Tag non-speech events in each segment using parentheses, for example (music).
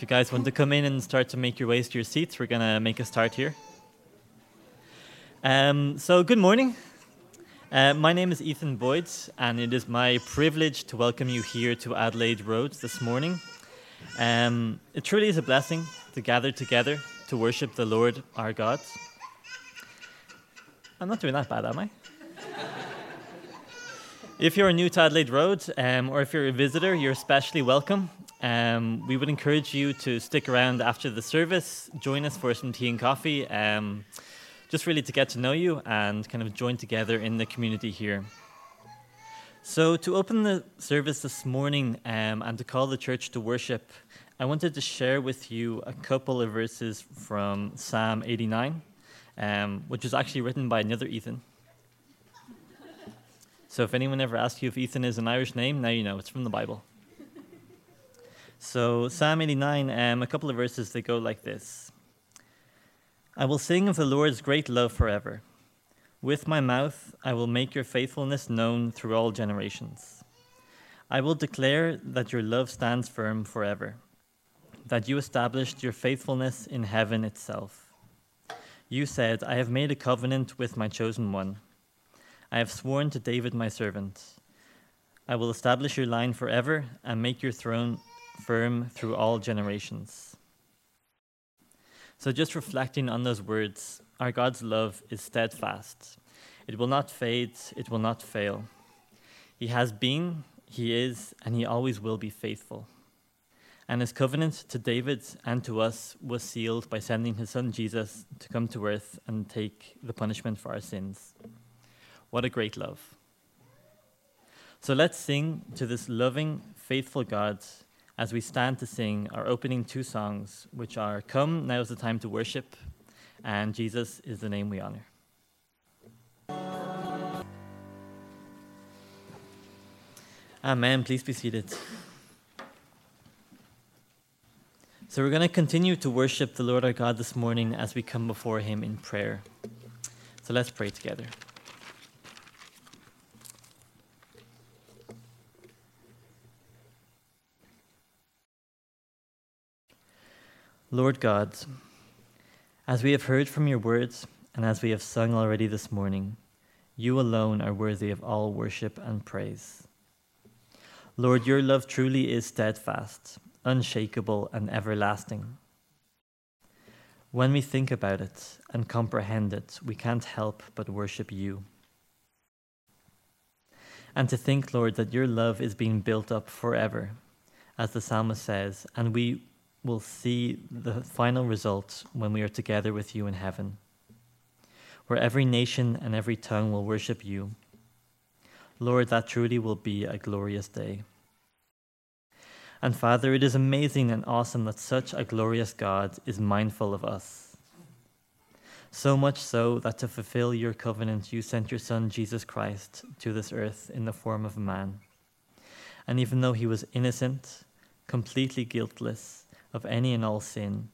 If you guys want to come in and start to make your ways to your seats, we're going to make a start here. Um, so, good morning. Uh, my name is Ethan Boyd, and it is my privilege to welcome you here to Adelaide Road this morning. Um, it truly is a blessing to gather together to worship the Lord our God. I'm not doing that bad, am I? if you're new to Adelaide Road, um, or if you're a visitor, you're especially welcome. Um, we would encourage you to stick around after the service, join us for some tea and coffee, um, just really to get to know you and kind of join together in the community here. So, to open the service this morning um, and to call the church to worship, I wanted to share with you a couple of verses from Psalm 89, um, which was actually written by another Ethan. So, if anyone ever asks you if Ethan is an Irish name, now you know it's from the Bible. So, Psalm 89, um, a couple of verses, they go like this I will sing of the Lord's great love forever. With my mouth, I will make your faithfulness known through all generations. I will declare that your love stands firm forever, that you established your faithfulness in heaven itself. You said, I have made a covenant with my chosen one. I have sworn to David my servant. I will establish your line forever and make your throne firm through all generations. So, just reflecting on those words, our God's love is steadfast. It will not fade, it will not fail. He has been, He is, and He always will be faithful. And His covenant to David and to us was sealed by sending His Son Jesus to come to earth and take the punishment for our sins. What a great love. So let's sing to this loving, faithful God as we stand to sing our opening two songs, which are Come, Now is the Time to Worship, and Jesus is the Name We Honor. Amen. Please be seated. So, we're going to continue to worship the Lord our God this morning as we come before Him in prayer. So, let's pray together. Lord God, as we have heard from your words and as we have sung already this morning, you alone are worthy of all worship and praise. Lord, your love truly is steadfast, unshakable, and everlasting. When we think about it and comprehend it, we can't help but worship you. And to think, Lord, that your love is being built up forever, as the psalmist says, and we will see the final result when we are together with you in heaven, where every nation and every tongue will worship you. Lord, that truly will be a glorious day. And Father, it is amazing and awesome that such a glorious God is mindful of us. So much so that to fulfill your covenant, you sent your Son, Jesus Christ, to this earth in the form of a man. And even though he was innocent, completely guiltless, of any and all sin,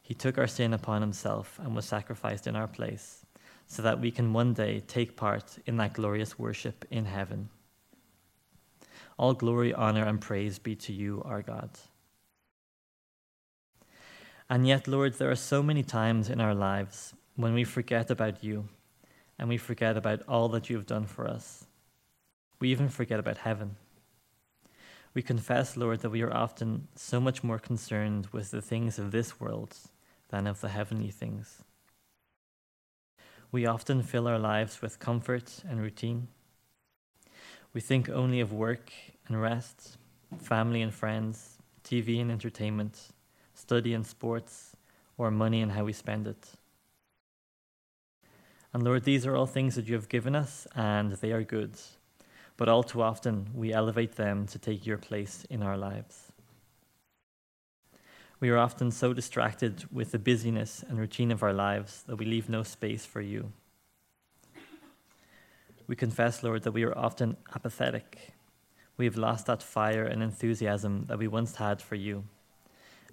he took our sin upon himself and was sacrificed in our place, so that we can one day take part in that glorious worship in heaven. All glory, honor, and praise be to you, our God. And yet, Lord, there are so many times in our lives when we forget about you and we forget about all that you have done for us. We even forget about heaven. We confess, Lord, that we are often so much more concerned with the things of this world than of the heavenly things. We often fill our lives with comfort and routine. We think only of work and rest, family and friends, TV and entertainment, study and sports, or money and how we spend it. And Lord, these are all things that you have given us, and they are good but all too often we elevate them to take your place in our lives. We are often so distracted with the busyness and routine of our lives that we leave no space for you. We confess, Lord, that we are often apathetic. We have lost that fire and enthusiasm that we once had for you,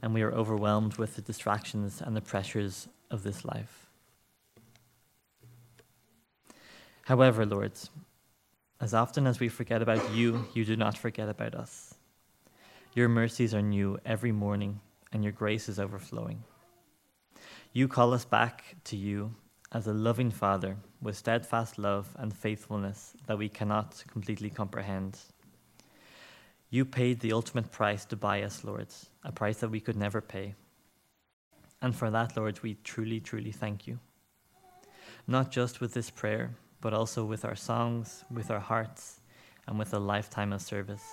and we are overwhelmed with the distractions and the pressures of this life. However, Lord, as often as we forget about you, you do not forget about us. Your mercies are new every morning, and your grace is overflowing. You call us back to you as a loving Father with steadfast love and faithfulness that we cannot completely comprehend. You paid the ultimate price to buy us, Lord, a price that we could never pay. And for that, Lord, we truly, truly thank you. Not just with this prayer, but also with our songs, with our hearts, and with a lifetime of service.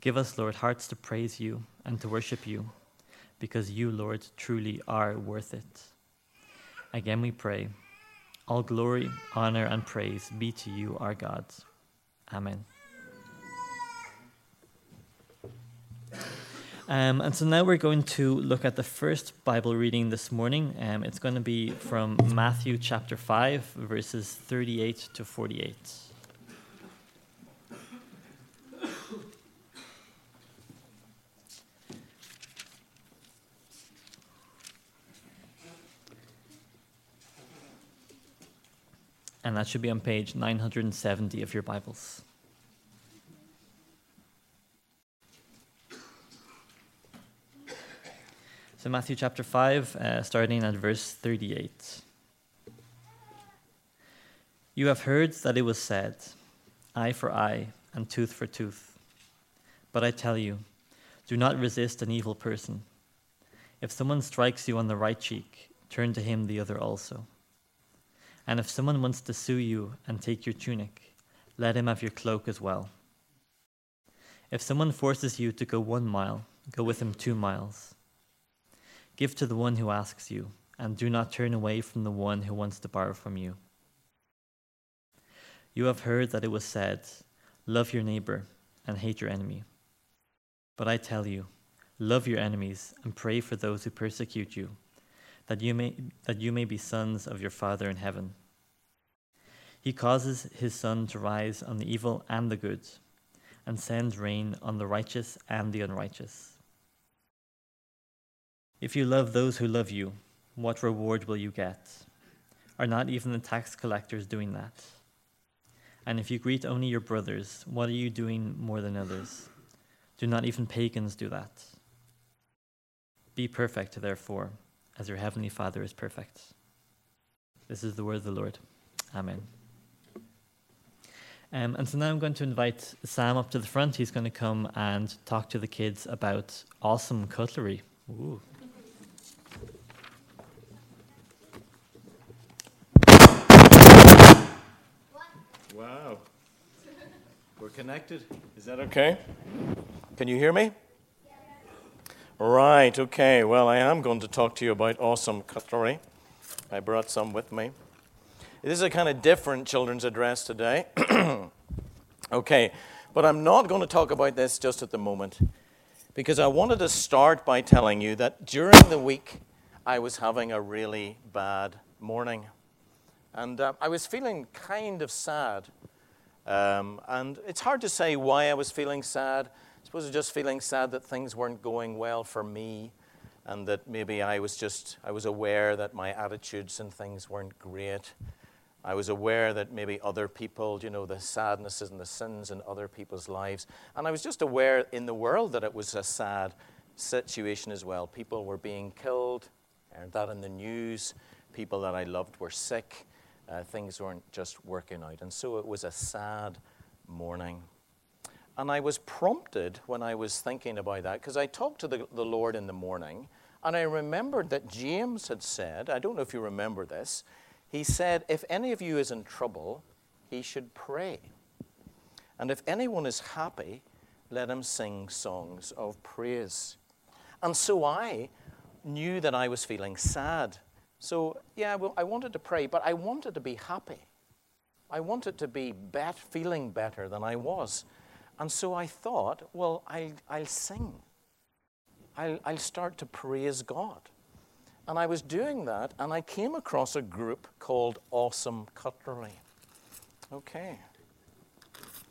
Give us, Lord, hearts to praise you and to worship you, because you, Lord, truly are worth it. Again, we pray. All glory, honor, and praise be to you, our God. Amen. Um, and so now we're going to look at the first Bible reading this morning. Um, it's going to be from Matthew chapter 5, verses 38 to 48. And that should be on page 970 of your Bibles. So, Matthew chapter 5, uh, starting at verse 38. You have heard that it was said, eye for eye and tooth for tooth. But I tell you, do not resist an evil person. If someone strikes you on the right cheek, turn to him the other also. And if someone wants to sue you and take your tunic, let him have your cloak as well. If someone forces you to go one mile, go with him two miles. Give to the one who asks you, and do not turn away from the one who wants to borrow from you. You have heard that it was said, Love your neighbor and hate your enemy. But I tell you, love your enemies and pray for those who persecute you that you may, that you may be sons of your Father in heaven. He causes his sun to rise on the evil and the good, and sends rain on the righteous and the unrighteous. If you love those who love you, what reward will you get? Are not even the tax collectors doing that? And if you greet only your brothers, what are you doing more than others? Do not even pagans do that? Be perfect, therefore as your heavenly Father is perfect. This is the word of the Lord. Amen. Um, and so now I'm going to invite Sam up to the front. He's going to come and talk to the kids about awesome cutlery. Ooh. Wow. We're connected. Is that okay? Can you hear me? Right, okay. Well, I am going to talk to you about awesome cutlery. I brought some with me. This is a kind of different children's address today. (clears throat) okay, but I'm not going to talk about this just at the moment because I wanted to start by telling you that during the week I was having a really bad morning. And uh, I was feeling kind of sad. Um, and it's hard to say why I was feeling sad I suppose I was just feeling sad that things weren't going well for me and that maybe I was just, I was aware that my attitudes and things weren't great. I was aware that maybe other people, you know, the sadnesses and the sins in other people's lives. And I was just aware in the world that it was a sad situation as well. People were being killed, and that in the news. People that I loved were sick. Uh, things weren't just working out. And so it was a sad morning. And I was prompted when I was thinking about that, because I talked to the, the Lord in the morning, and I remembered that James had said, I don't know if you remember this, he said, If any of you is in trouble, he should pray. And if anyone is happy, let him sing songs of praise. And so I knew that I was feeling sad. So, yeah, well, I wanted to pray, but I wanted to be happy. I wanted to be bet- feeling better than I was. And so I thought, well, I'll, I'll sing. I'll, I'll start to praise God. And I was doing that, and I came across a group called Awesome Cutlery. Okay.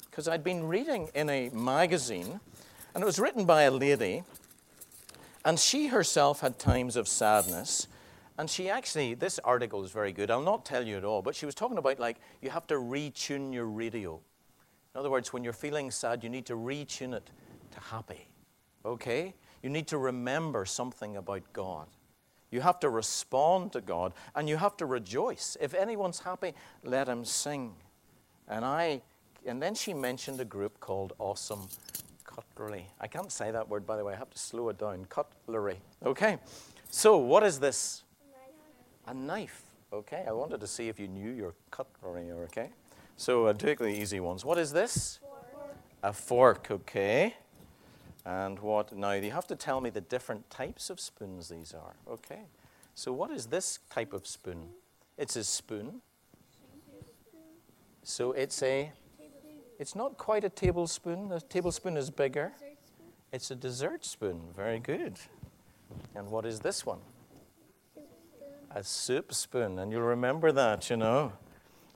Because I'd been reading in a magazine, and it was written by a lady, and she herself had times of sadness. And she actually, this article is very good. I'll not tell you at all, but she was talking about like you have to retune your radio. In other words, when you're feeling sad, you need to retune it to happy. Okay? You need to remember something about God. You have to respond to God and you have to rejoice. If anyone's happy, let him sing. And I and then she mentioned a group called Awesome Cutlery. I can't say that word by the way. I have to slow it down. Cutlery. Okay. So, what is this? A knife. Okay. I wanted to see if you knew your cutlery, okay? So, uh, take the easy ones. What is this? Fork. A fork, okay. And what now you have to tell me the different types of spoons these are. Okay. So what is this type of spoon? It's a spoon. So it's a it's not quite a tablespoon. The tablespoon is bigger. It's a dessert spoon. Very good. And what is this one? A soup spoon. And you'll remember that, you know.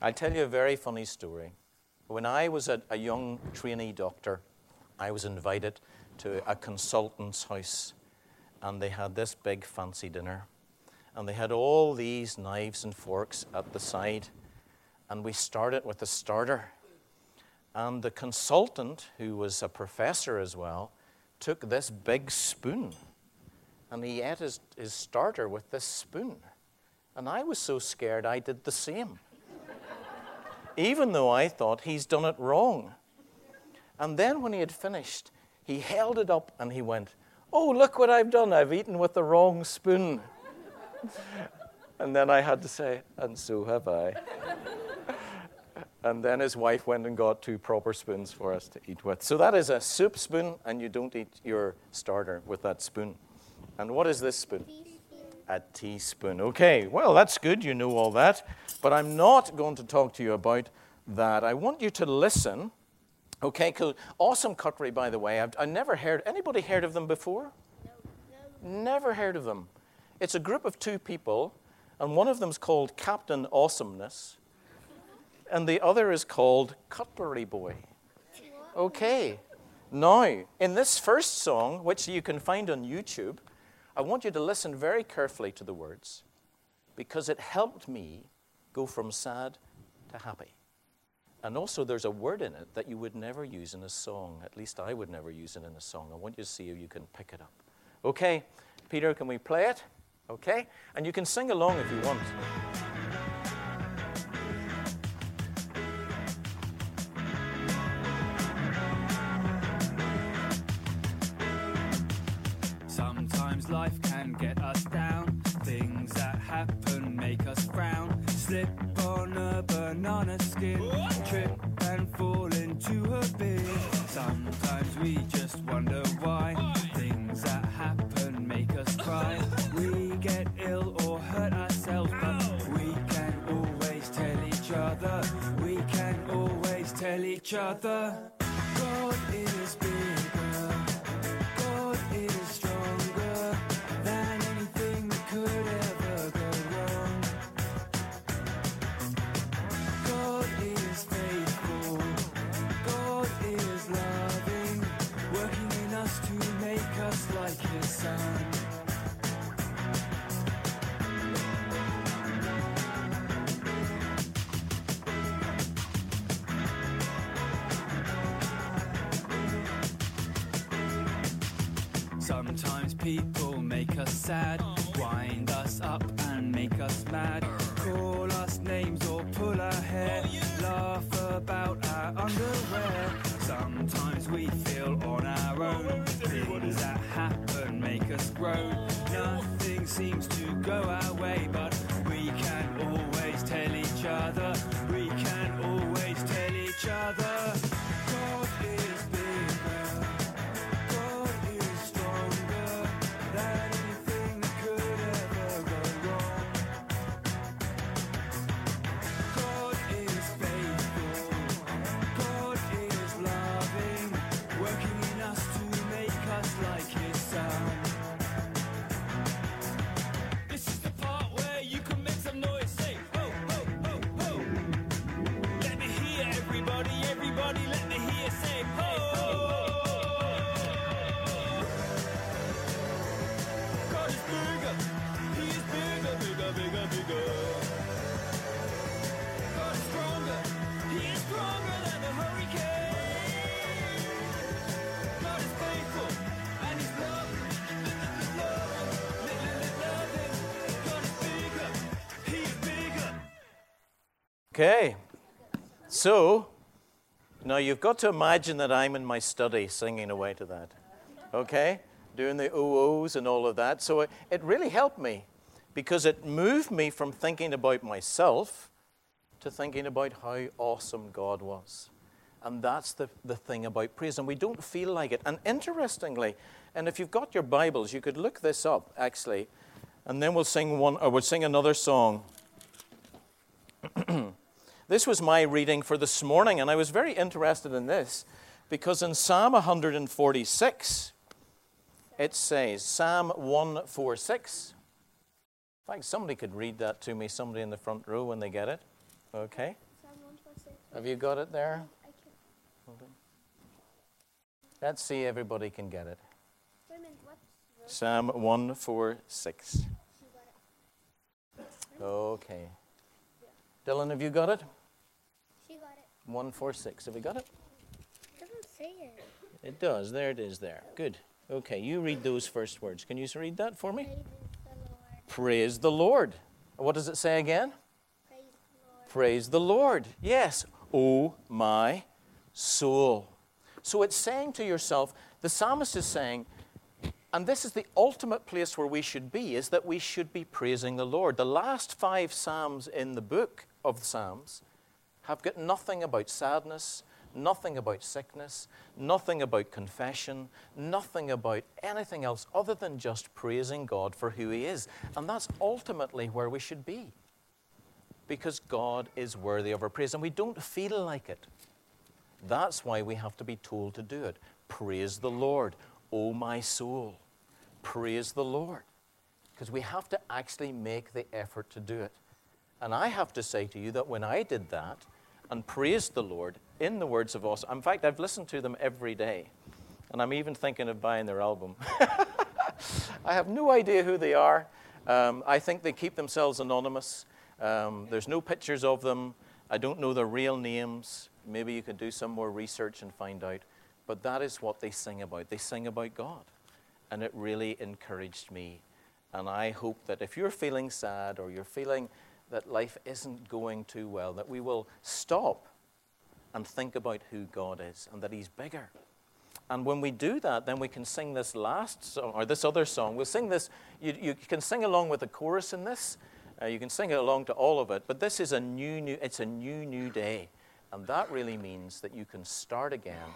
I'll tell you a very funny story. When I was a, a young trainee doctor, I was invited to a consultant's house, and they had this big fancy dinner. And they had all these knives and forks at the side. And we started with a starter. And the consultant, who was a professor as well, took this big spoon and he ate his, his starter with this spoon. And I was so scared I did the same. Even though I thought he's done it wrong. And then when he had finished, he held it up and he went, Oh, look what I've done. I've eaten with the wrong spoon. and then I had to say, And so have I. And then his wife went and got two proper spoons for us to eat with. So that is a soup spoon, and you don't eat your starter with that spoon. And what is this spoon? A teaspoon. Okay, well, that's good. You know all that. But I'm not going to talk to you about that. I want you to listen. Okay, cool. Awesome cutlery, by the way. I've, I never heard. Anybody heard of them before? No. Never heard of them. It's a group of two people, and one of them's called Captain Awesomeness, and the other is called Cutlery Boy. Okay. Now, in this first song, which you can find on YouTube, I want you to listen very carefully to the words because it helped me go from sad to happy. And also, there's a word in it that you would never use in a song. At least I would never use it in a song. I want you to see if you can pick it up. Okay, Peter, can we play it? Okay? And you can sing along if you want. Banana skin, trip and fall into a bin. Sometimes we just wonder why. Things that happen make us cry. We get ill or hurt ourselves, but we can always tell each other. We can always tell each other. God is bigger. Sad, wind us up and make us mad, Okay. So, now you've got to imagine that I'm in my study singing away to that. Okay? Doing the oohs and all of that. So it, it really helped me because it moved me from thinking about myself to thinking about how awesome God was. And that's the, the thing about praise. And we don't feel like it. And interestingly, and if you've got your Bibles, you could look this up actually. And then we'll sing one or we'll sing another song. (clears throat) this was my reading for this morning, and I was very interested in this because in Psalm 146, it says, Psalm 146. In fact, somebody could read that to me, somebody in the front row when they get it. Okay? Have you got it there? Let's see everybody can get it. Psalm 146. Okay. Dylan, have you got it? She got it. 146. Have we got it? It doesn't say it. It does. There it is there. Good. Okay, you read those first words. Can you read that for me? Praise the Lord. Praise the Lord. What does it say again? Praise the Lord. Praise the Lord. Yes. Oh, my soul. So it's saying to yourself, the psalmist is saying, and this is the ultimate place where we should be, is that we should be praising the Lord. The last five psalms in the book of the Psalms have got nothing about sadness, nothing about sickness, nothing about confession, nothing about anything else other than just praising God for who He is. And that's ultimately where we should be. Because God is worthy of our praise, and we don't feel like it. That's why we have to be told to do it. Praise the Lord, O my soul. Praise the Lord. Because we have to actually make the effort to do it. And I have to say to you that when I did that and praised the Lord in the words of us, in fact, I've listened to them every day. And I'm even thinking of buying their album. (laughs) I have no idea who they are. Um, I think they keep themselves anonymous. Um, there's no pictures of them. I don't know their real names. Maybe you could do some more research and find out. But that is what they sing about. They sing about God. And it really encouraged me. And I hope that if you're feeling sad or you're feeling that life isn't going too well, that we will stop and think about who God is and that He's bigger. And when we do that, then we can sing this last song or this other song. We'll sing this. You, you can sing along with the chorus in this. Uh, you can sing along to all of it. But this is a new, new. It's a new, new day, and that really means that you can start again,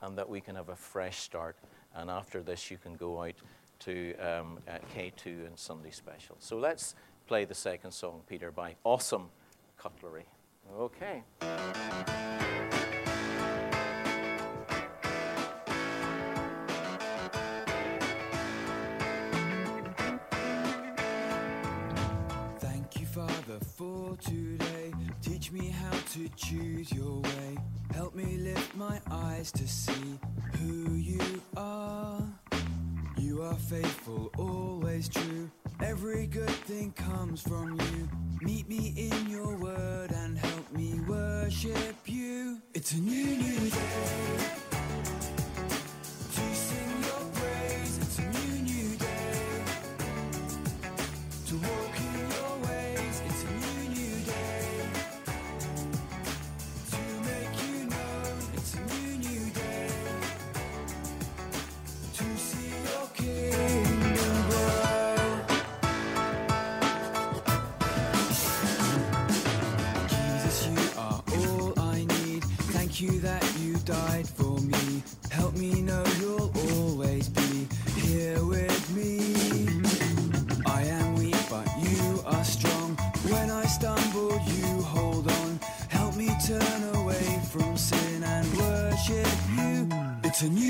and that we can have a fresh start. And after this, you can go out to um, uh, K2 and Sunday Special. So let's play the second song, Peter, by Awesome Cutlery. Okay. Thank you, Father, for today. Teach me how to choose your way. Help me lift my eyes to see who you are. You are faithful, always true. Every good thing comes from you. Meet me in your word and help me worship you. It's a new, new day. Died for me. Help me know you'll always be here with me. I am weak, but you are strong. When I stumble, you hold on. Help me turn away from sin and worship you. It's a new,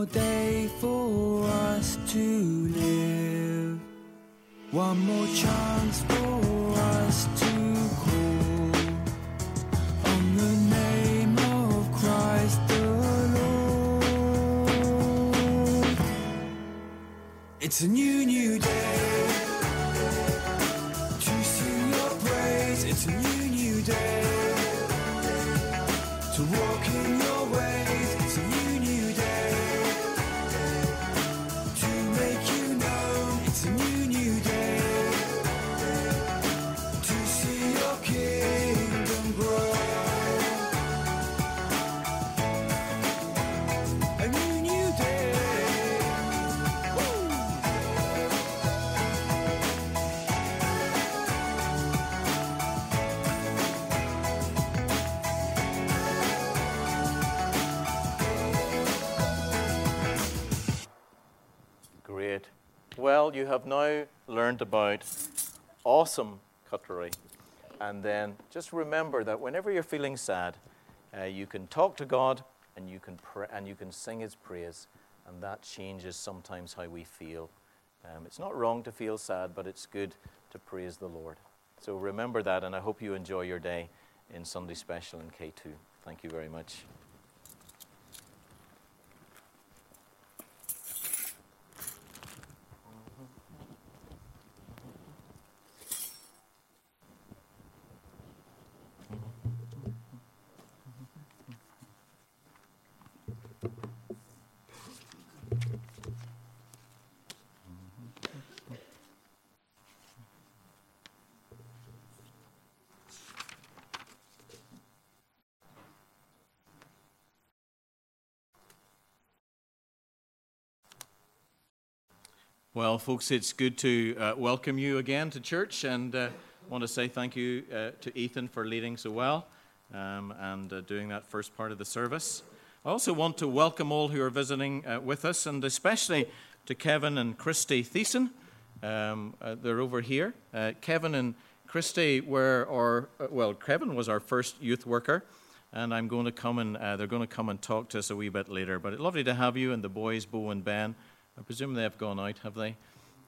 more day for us to live. One more chance for us to call on the name of Christ the Lord. It's a new, new day You have now learned about awesome cutlery. And then just remember that whenever you're feeling sad, uh, you can talk to God and you can, pray, and you can sing His praise. And that changes sometimes how we feel. Um, it's not wrong to feel sad, but it's good to praise the Lord. So remember that, and I hope you enjoy your day in Sunday Special in K2. Thank you very much. Well, folks, it's good to uh, welcome you again to church and uh, want to say thank you uh, to Ethan for leading so well um, and uh, doing that first part of the service. I also want to welcome all who are visiting uh, with us and especially to Kevin and Christy Thiessen. Um, uh, they're over here. Kevin and Christy were our, well, Kevin was our first youth worker and I'm going to come and they're going to come and talk to us a wee bit later. But it's lovely to have you and the boys, Bo and Ben. I presume they have gone out, have they?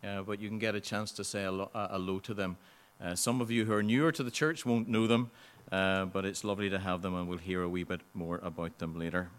Uh, but you can get a chance to say hello, hello to them. Uh, some of you who are newer to the church won't know them, uh, but it's lovely to have them, and we'll hear a wee bit more about them later.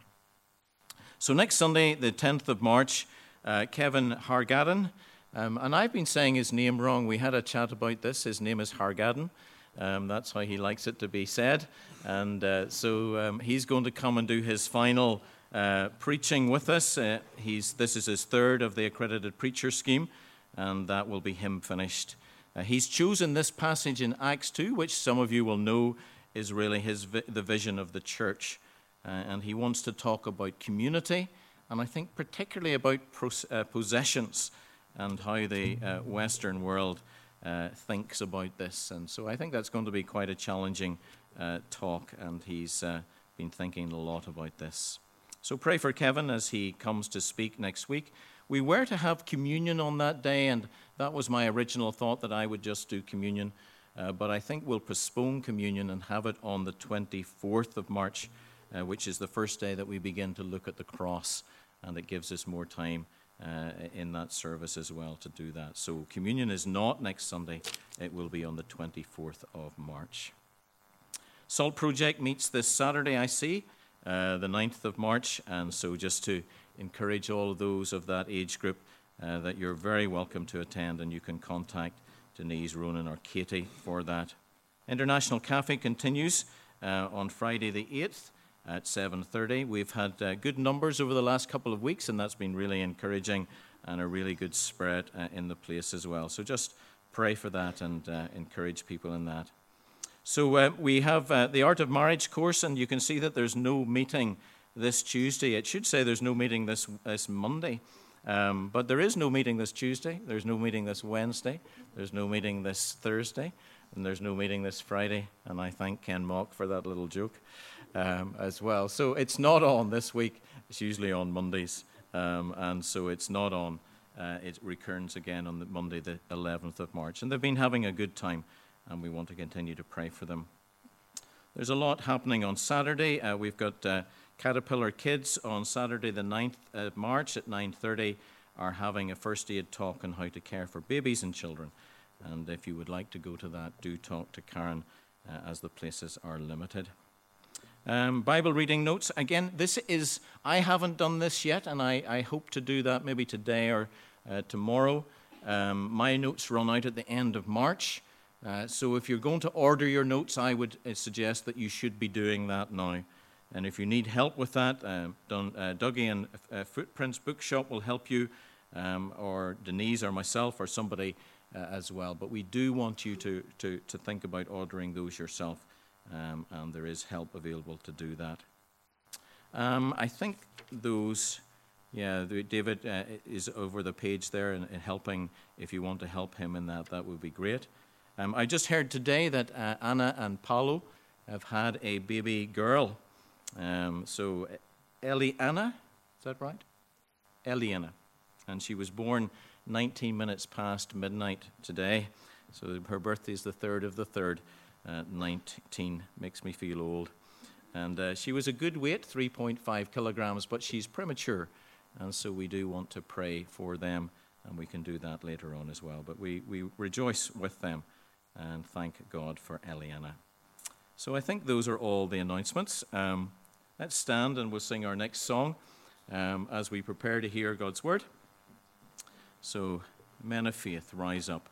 So, next Sunday, the 10th of March, uh, Kevin Hargaden, um, and I've been saying his name wrong. We had a chat about this. His name is Hargaden. Um, that's how he likes it to be said. And uh, so um, he's going to come and do his final uh, preaching with us. Uh, he's, this is his third of the accredited preacher scheme, and that will be him finished. Uh, he's chosen this passage in Acts 2, which some of you will know is really his vi- the vision of the church. Uh, and he wants to talk about community, and I think particularly about pros- uh, possessions and how the Western world thinks about this. And so I think that's going to be quite a challenging talk, and he's been thinking a lot about this. So pray for Kevin as he comes to speak next week. We were to have communion on that day, and that was my original thought that I would just do communion. Uh, but I think we'll postpone communion and have it on the 24th of March, uh, which is the first day that we begin to look at the cross, and it gives us more time uh, in that service as well to do that. So communion is not next Sunday, it will be on the 24th of March. Salt Project meets this Saturday, I see. Uh, the 9th of March. And so, just to encourage all of those of that age group, uh, that you're very welcome to attend, and you can contact Denise, Ronan, or Katie for that. International Cafe continues uh, on Friday the 8th at 7:30. We've had uh, good numbers over the last couple of weeks, and that's been really encouraging and a really good spread uh, in the place as well. So just pray for that and encourage people in that. So uh, we have uh, the Art of Marriage course, and you can see that there's no meeting this Tuesday. It should say there's no meeting this, this Monday, um, but there is no meeting this Tuesday. There's no meeting this Wednesday. There's no meeting this Thursday, and there's no meeting this Friday. And I thank Ken Mock for that little joke um, as well. So it's not on this week. It's usually on Mondays, um, and so it's not on. Uh, it returns again on the Monday, the 11th of March, and they've been having a good time and we want to continue to pray for them. There's a lot happening on Saturday. Uh, we've got uh, Caterpillar Kids on Saturday the 9th of March at 9.30 are having a first aid talk on how to care for babies and children. And if you would like to go to that, do talk to Karen uh, as the places are limited. Um, Bible reading notes. Again, this is, I haven't done this yet, and I, I hope to do that maybe today or uh, tomorrow. Um, my notes run out at the end of March. Uh, so if you're going to order your notes, I would uh, suggest that you should be doing that now. And if you need help with that, uh, Dun, uh, Dougie and uh, Footprints Bookshop will help you, um, or Denise or myself or somebody as well. But we do want you to, to, to think about ordering those yourself, um, and there is help available to do that. Um, I think those, yeah, David is over the page there and, helping. If you want to help him in that, that would be great. Um, I just heard today that uh, Anna and Paolo have had a baby girl. Um, so, Eliana, is that right? Eliana. And she was born 19 minutes past midnight today. So, her birthday is the 3rd of the 3rd. Uh, 19 makes me feel old. And uh, she was a good weight, 3.5 kilograms, but she's premature. And so we do want to pray for them, and we can do that later on as well. But we, we rejoice with them and thank God for Eliana. So I think those are all the announcements. Um, Let's stand and we'll sing our next song um, as we prepare to hear God's word. So, men of faith, rise up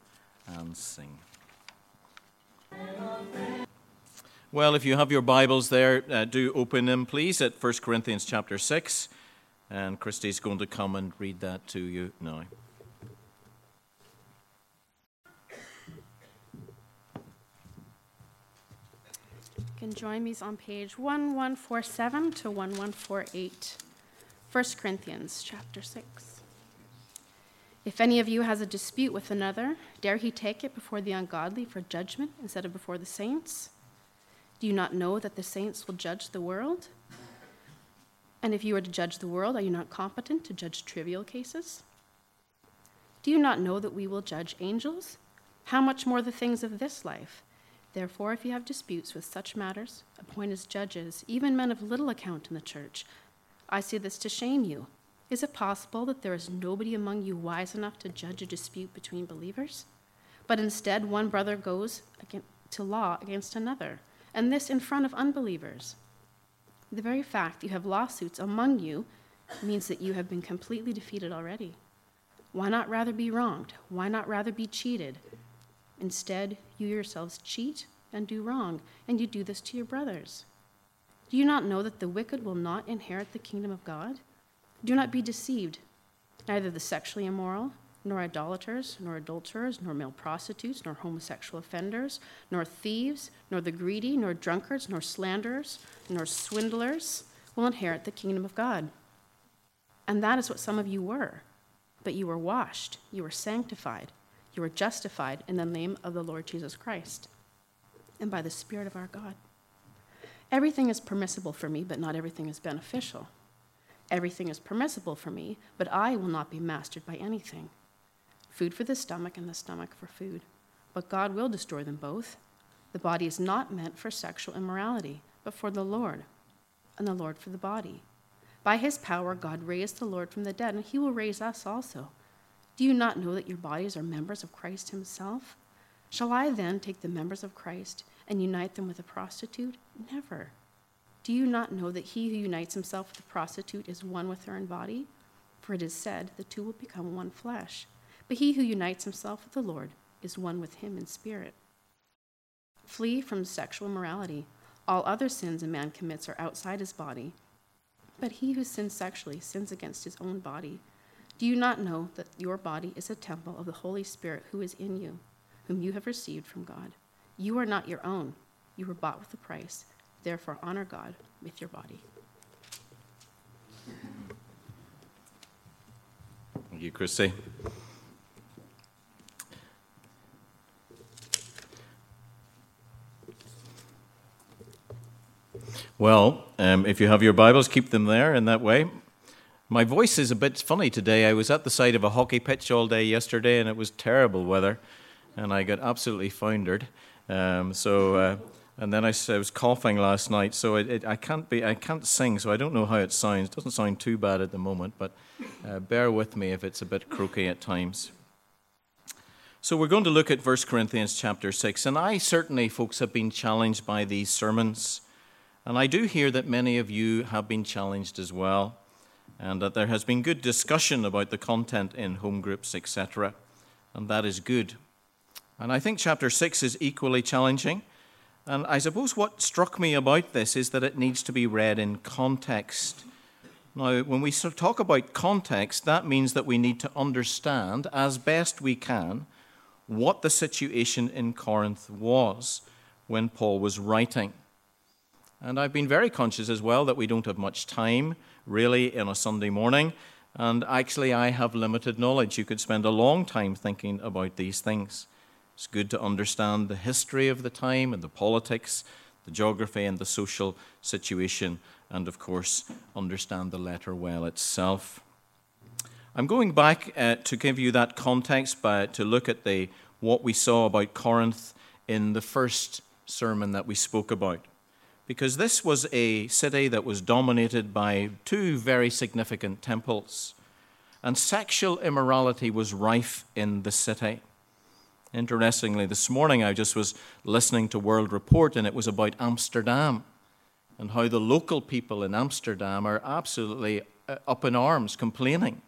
and sing. Well, if you have your Bibles there, uh, do open them, please, at 1 Corinthians chapter 6. And Christy's going to come and read that to you now. Can join me on page 1147 to 1148. 1 Corinthians chapter 6. If any of you has a dispute with another, dare he take it before the ungodly for judgment instead of before the saints? Do you not know that the saints will judge the world? And if you are to judge the world, are you not competent to judge trivial cases? Do you not know that we will judge angels? How much more the things of this life? Therefore, if you have disputes with such matters, appoint as judges, even men of little account in the church. I say this to shame you. Is it possible that there is nobody among you wise enough to judge a dispute between believers? But instead, one brother goes to law against another, and this in front of unbelievers. The very fact you have lawsuits among you means that you have been completely defeated already. Why not rather be wronged? Why not rather be cheated? Instead, you yourselves cheat and do wrong, and you do this to your brothers. Do you not know that the wicked will not inherit the kingdom of God? Do not be deceived. Neither the sexually immoral, nor idolaters, nor adulterers, nor male prostitutes, nor homosexual offenders, nor thieves, nor the greedy, nor drunkards, nor slanderers, nor swindlers will inherit the kingdom of God. And that is what some of you were. But you were washed, you were sanctified you are justified in the name of the Lord Jesus Christ and by the Spirit of our God. Everything is permissible for me, but not everything is beneficial. Everything is permissible for me, but I will not be mastered by anything. Food for the stomach and the stomach for food. But God will destroy them both. The body is not meant for sexual immorality, but for the Lord, and the Lord for the body. By his power, God raised the Lord from the dead, and he will raise us also. Do you not know that your bodies are members of Christ Himself? Shall I then take the members of Christ and unite them with a prostitute? Never. Do you not know that he who unites himself with a prostitute is one with her in body? For it is said, the two will become one flesh. But he who unites himself with the Lord is one with him in spirit. Flee from sexual immorality. All other sins a man commits are outside his body. But he who sins sexually sins against his own body. Do you not know that your body is a temple of the Holy Spirit who is in you, whom you have received from God? You are not your own. You were bought with a price. Therefore, honor God with your body. Thank you, Chrissy. Well, um, if you have your Bibles, keep them there in that way. My voice is a bit funny today. I was at the side of a hockey pitch all day yesterday, and it was terrible weather, and I got absolutely foundered. Um, so uh, And then I, I was coughing last night, so it, it, I can't be I can't sing, so I don't know how it sounds. It doesn't sound too bad at the moment, but uh, bear with me if it's a bit croaky at times. So we're going to look at 1 Corinthians chapter 6, and I certainly, folks, have been challenged by these sermons. And I do hear that many of you have been challenged as well, and that there has been good discussion about the content in home groups, etc. And that is good. And I think chapter 6 is equally challenging. And I suppose what struck me about this is that it needs to be read in context. Now, when we talk about context, that means that we need to understand as best we can what the situation in Corinth was when Paul was writing. And I've been very conscious as well that we don't have much time, really, in a Sunday morning. And actually, I have limited knowledge. You could spend a long time thinking about these things. It's good to understand the history of the time and the politics, the geography and the social situation, and of course, understand the letter well itself. I'm going back uh, to give you that context by, to look at the, what we saw about Corinth in the first sermon that we spoke about. Because this was a city that was dominated by two very significant temples, and sexual immorality was rife in the city. Interestingly, this morning I just was listening to World Report, and it was about Amsterdam and how the local people in Amsterdam are absolutely uh, up in arms, complaining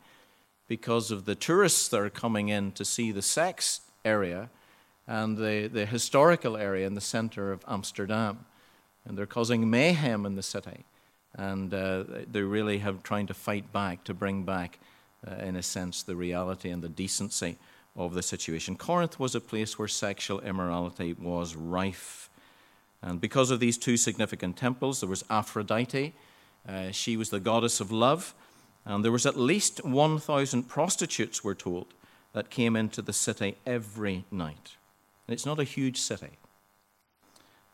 because of the tourists that are coming in to see the sex area and the, the historical area in the center of Amsterdam. And they're causing mayhem in the city. And uh, they really have trying to fight back to bring back, uh, in a sense, the reality and the decency of the situation. Corinth was a place where sexual immorality was rife. And because of these two significant temples, there was Aphrodite. Uh, she was the goddess of love. And there was at least 1,000 prostitutes, we're told, that came into the city every night. And it's not a huge city.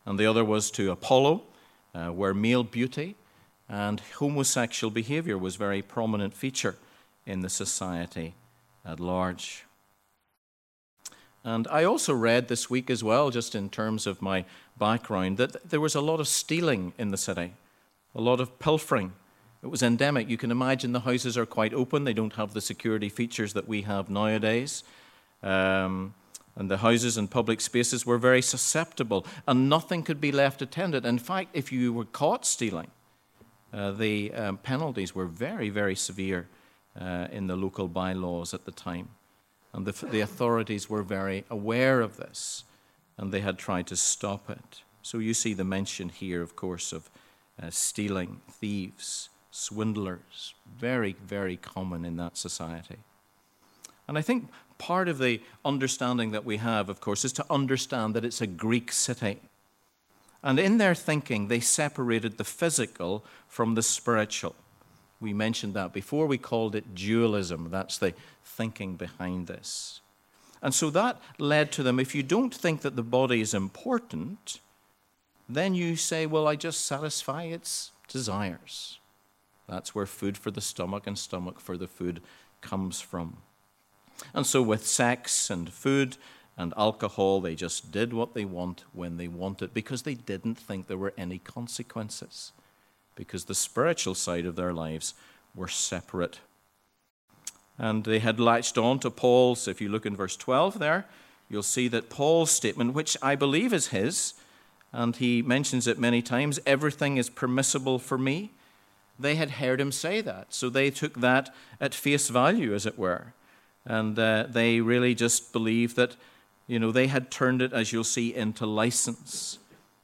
And the other was to Apollo, uh, where male beauty and homosexual behavior was a very prominent feature in the society at large. And I also read this week as well, just in terms of my background, that there was a lot of stealing in the city, a lot of pilfering, it was endemic. You can imagine the houses are quite open, they don't have the security features that we have nowadays. Um, and the houses and public spaces were very susceptible, and nothing could be left attended. In fact, if you were caught stealing, uh, the um, penalties were very, very severe uh, in the local bylaws at the time. And the, the authorities were very aware of this, and they had tried to stop it. So you see the mention here, of course, of uh, stealing, thieves, swindlers. Very, very common in that society. And I think part of the understanding that we have, of course, is to understand that it's a Greek city. And in their thinking, they separated the physical from the spiritual. We mentioned that before, we called it dualism. That's the thinking behind this. And so that led to them if you don't think that the body is important, then you say, well, I just satisfy its desires. That's where food for the stomach and stomach for the food comes from. And so, with sex and food and alcohol, they just did what they want when they wanted because they didn't think there were any consequences, because the spiritual side of their lives were separate. And they had latched on to Paul's, if you look in verse 12 there, you'll see that Paul's statement, which I believe is his, and he mentions it many times everything is permissible for me they had heard him say that. So they took that at face value, as it were. And uh, they really just believed that, you know, they had turned it, as you'll see, into license.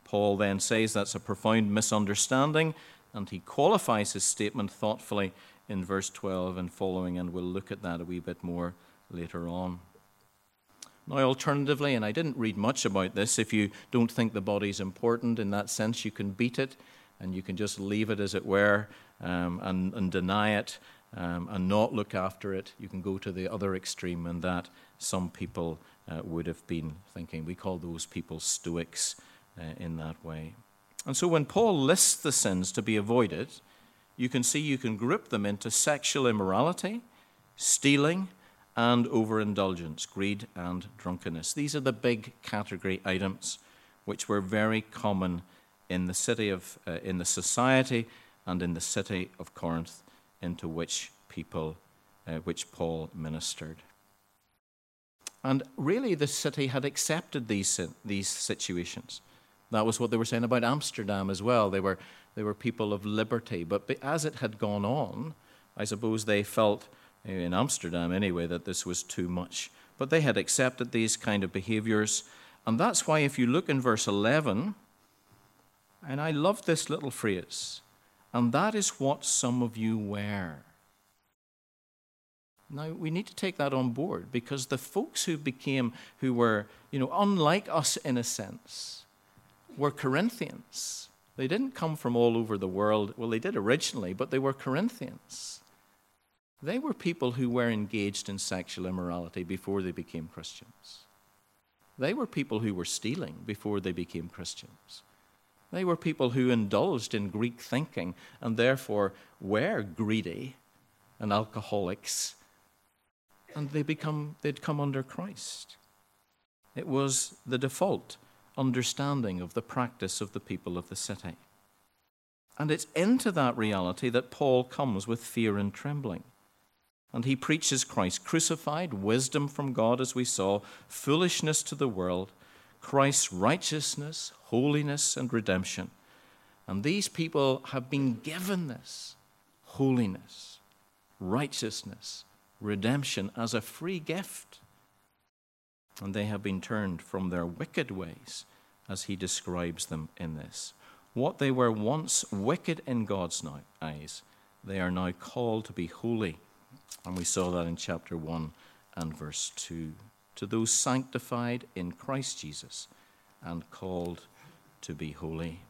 Paul then says that's a profound misunderstanding, and he qualifies his statement thoughtfully in verse 12 and following, and we'll look at that a wee bit more later on. Now, alternatively, and I didn't read much about this, if you don't think the body's important in that sense, you can beat it and you can just leave it as it were um, and, and, deny it um, and not look after it. You can go to the other extreme, and that some people uh, would have been thinking. We call those people Stoics uh, in that way. And so when Paul lists the sins to be avoided, you can see you can group them into sexual immorality, stealing, and overindulgence, greed and drunkenness. These are the big category items which were very common in the city of, uh, in the society and in the city of Corinth into which people, uh, which Paul ministered. And really, the city had accepted these, these situations. That was what they were saying about Amsterdam as well. They were, they were people of liberty. But as it had gone on, I suppose they felt, in Amsterdam anyway, that this was too much. But they had accepted these kind of behaviors. And that's why, if you look in verse 11, and I love this little phrase, and that is what some of you were. Now, we need to take that on board because the folks who became, who were, you know, unlike us in a sense, were Corinthians. They didn't come from all over the world. Well, they did originally, but they were Corinthians. They were people who were engaged in sexual immorality before they became Christians. They were people who were stealing before they became Christians. They were people who indulged in Greek thinking and therefore were greedy and alcoholics. And they become, they'd come under Christ. It was the default understanding of the practice of the people of the city. And it's into that reality that Paul comes with fear and trembling. And he preaches Christ crucified, wisdom from God, as we saw, foolishness to the world, Christ's righteousness, holiness, and redemption. And these people have been given this holiness, righteousness, redemption as a free gift and they have been turned from their wicked ways, as he describes them in this. What they were once wicked in God's eyes, they are now called to be holy. And we saw that in chapter 1 and verse 2. To those sanctified in Christ Jesus and called to be holy.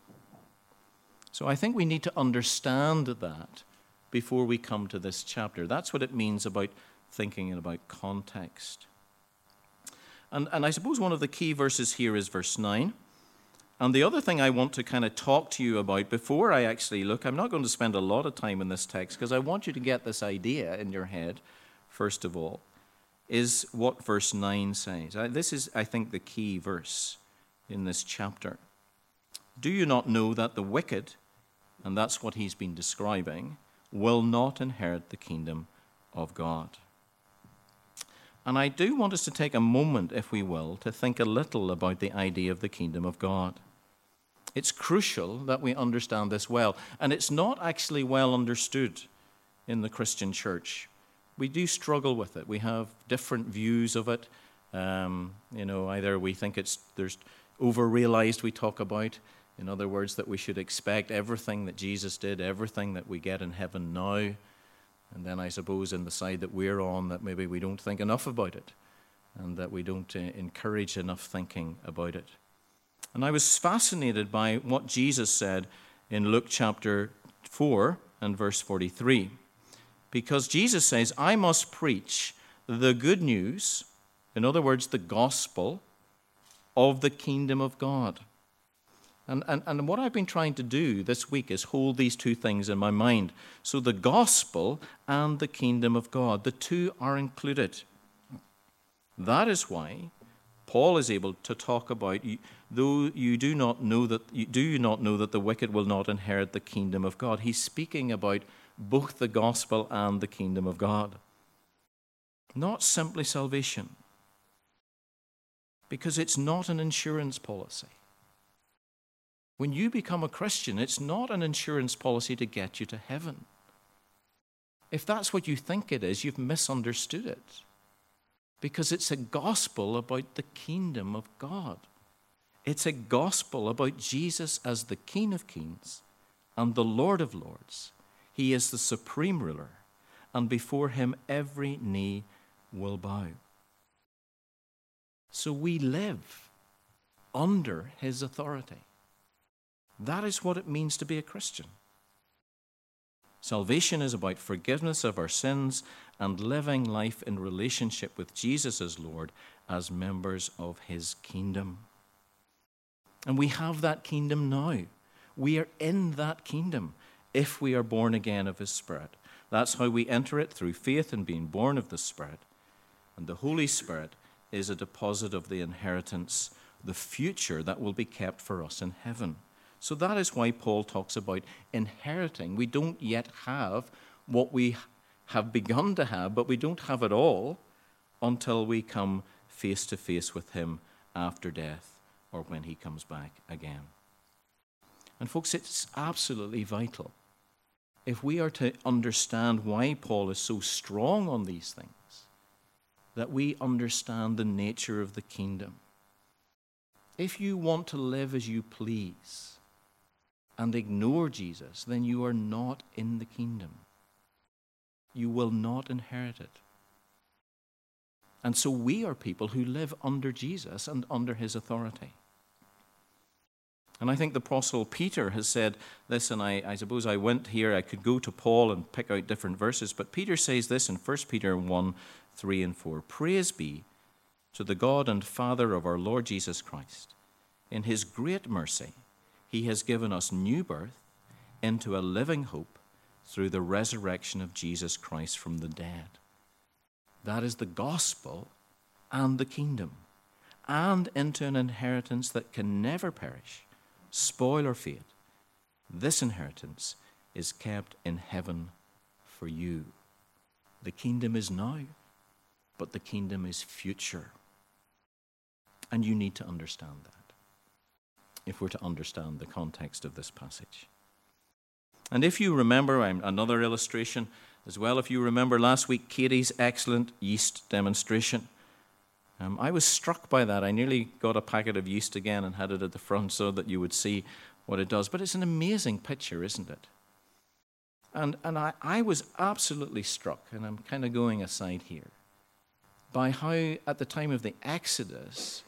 So I think we need to understand that before we come to this chapter. That's what it means about thinking and about context. And, and I suppose one of the key verses here is verse 9. And the other thing I want to kind of talk to you about before I actually look, I'm not going to spend a lot of time in this text because I want you to get this idea in your head, first of all, is what verse 9 says. This is, I think, the key verse in this chapter. Do you not know that the wicked, and that's what he's been describing, will not inherit the kingdom of God? And I do want us to take a moment, if we will, to think a little about the idea of the kingdom of God. It's crucial that we understand this well, and it's not actually well understood in the Christian church. We do struggle with it. We have different views of it. Um, you know, either we think it's there's over-realized. We talk about, in other words, that we should expect everything that Jesus did, everything that we get in heaven now. And then I suppose in the side that we're on, that maybe we don't think enough about it and that we don't uh, encourage enough thinking about it. And I was fascinated by what Jesus said in Luke chapter 4 and verse 43. Because Jesus says, I must preach the good news, in other words, the gospel of the kingdom of God. And, and, and what I've been trying to do this week is hold these two things in my mind. So the gospel and the kingdom of God, the two are included. That is why Paul is able to talk about though you do not know that you do not know that the wicked will not inherit the kingdom of God. He's speaking about both the gospel and the kingdom of God. Not simply salvation. Because it's not an insurance policy. When you become a Christian, it's not an insurance policy to get you to heaven. If that's what you think it is, you've misunderstood it. Because it's a gospel about the kingdom of God. It's a gospel about Jesus as the King of kings and the Lord of lords. He is the supreme ruler, and before him every knee will bow. So we live under his authority. That is what it means to be a Christian. Salvation is about forgiveness of our sins and living life in relationship with Jesus as Lord as members of his kingdom. And we have that kingdom now. We are in that kingdom if we are born again of his Spirit. That's how we enter it through faith in being born of the Spirit. And the Holy Spirit is a deposit of the inheritance the future that will be kept for us in heaven. So that is why Paul talks about inheriting. We don't yet have what we have begun to have, but we don't have it all until we come face to face with Him after death or when He comes back again. And, folks, it's absolutely vital if we are to understand why Paul is so strong on these things, that we understand the nature of the kingdom. If you want to live as you please and ignore Jesus, then you are not in the kingdom. You will not inherit it. And so we are people who live under Jesus and under his authority. And I think the Apostle Peter has said this, and I, I, suppose I went here, I could go to Paul and pick out different verses, but Peter says this in 1 Peter 1 3 and 4 Praise be to the God and Father of our Lord Jesus Christ. In his great mercy, he has given us new birth into a living hope through the resurrection of Jesus Christ from the dead. That is the gospel and the kingdom, and into an inheritance that can never perish spoil or fade, this inheritance is kept in heaven for you. The kingdom is now, but the kingdom is future. And you need to understand that if we're to understand the context of this passage. And if you remember, another illustration as well, if you remember last week Katie's excellent yeast demonstration. Um, I was struck by that. I nearly got a packet of yeast again and had it at the front so that you would see what it does. But it's an amazing picture, isn't it? And, and I, I was absolutely struck, and I'm kind of going aside here, by how at the time of the Exodus,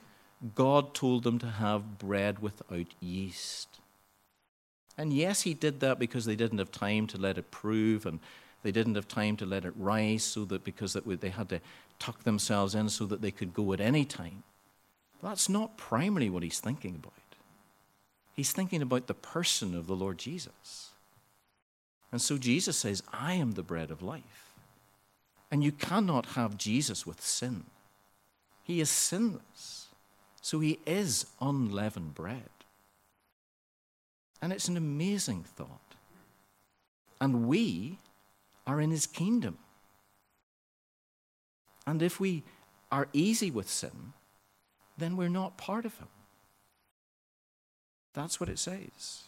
God told them to have bread without yeast. And yes, He did that because they didn't have time to let it prove and they didn't have time to let it rise so that because they had to tuck themselves in so that they could go at any time. That's not primarily what he's thinking about. He's thinking about the person of the Lord Jesus. And so Jesus says, I am the bread of life. And you cannot have Jesus with sin. He is sinless. So he is unleavened bread. And it's an amazing thought. And we are in his kingdom. And if we are easy with sin, then we're not part of him. That's what it says.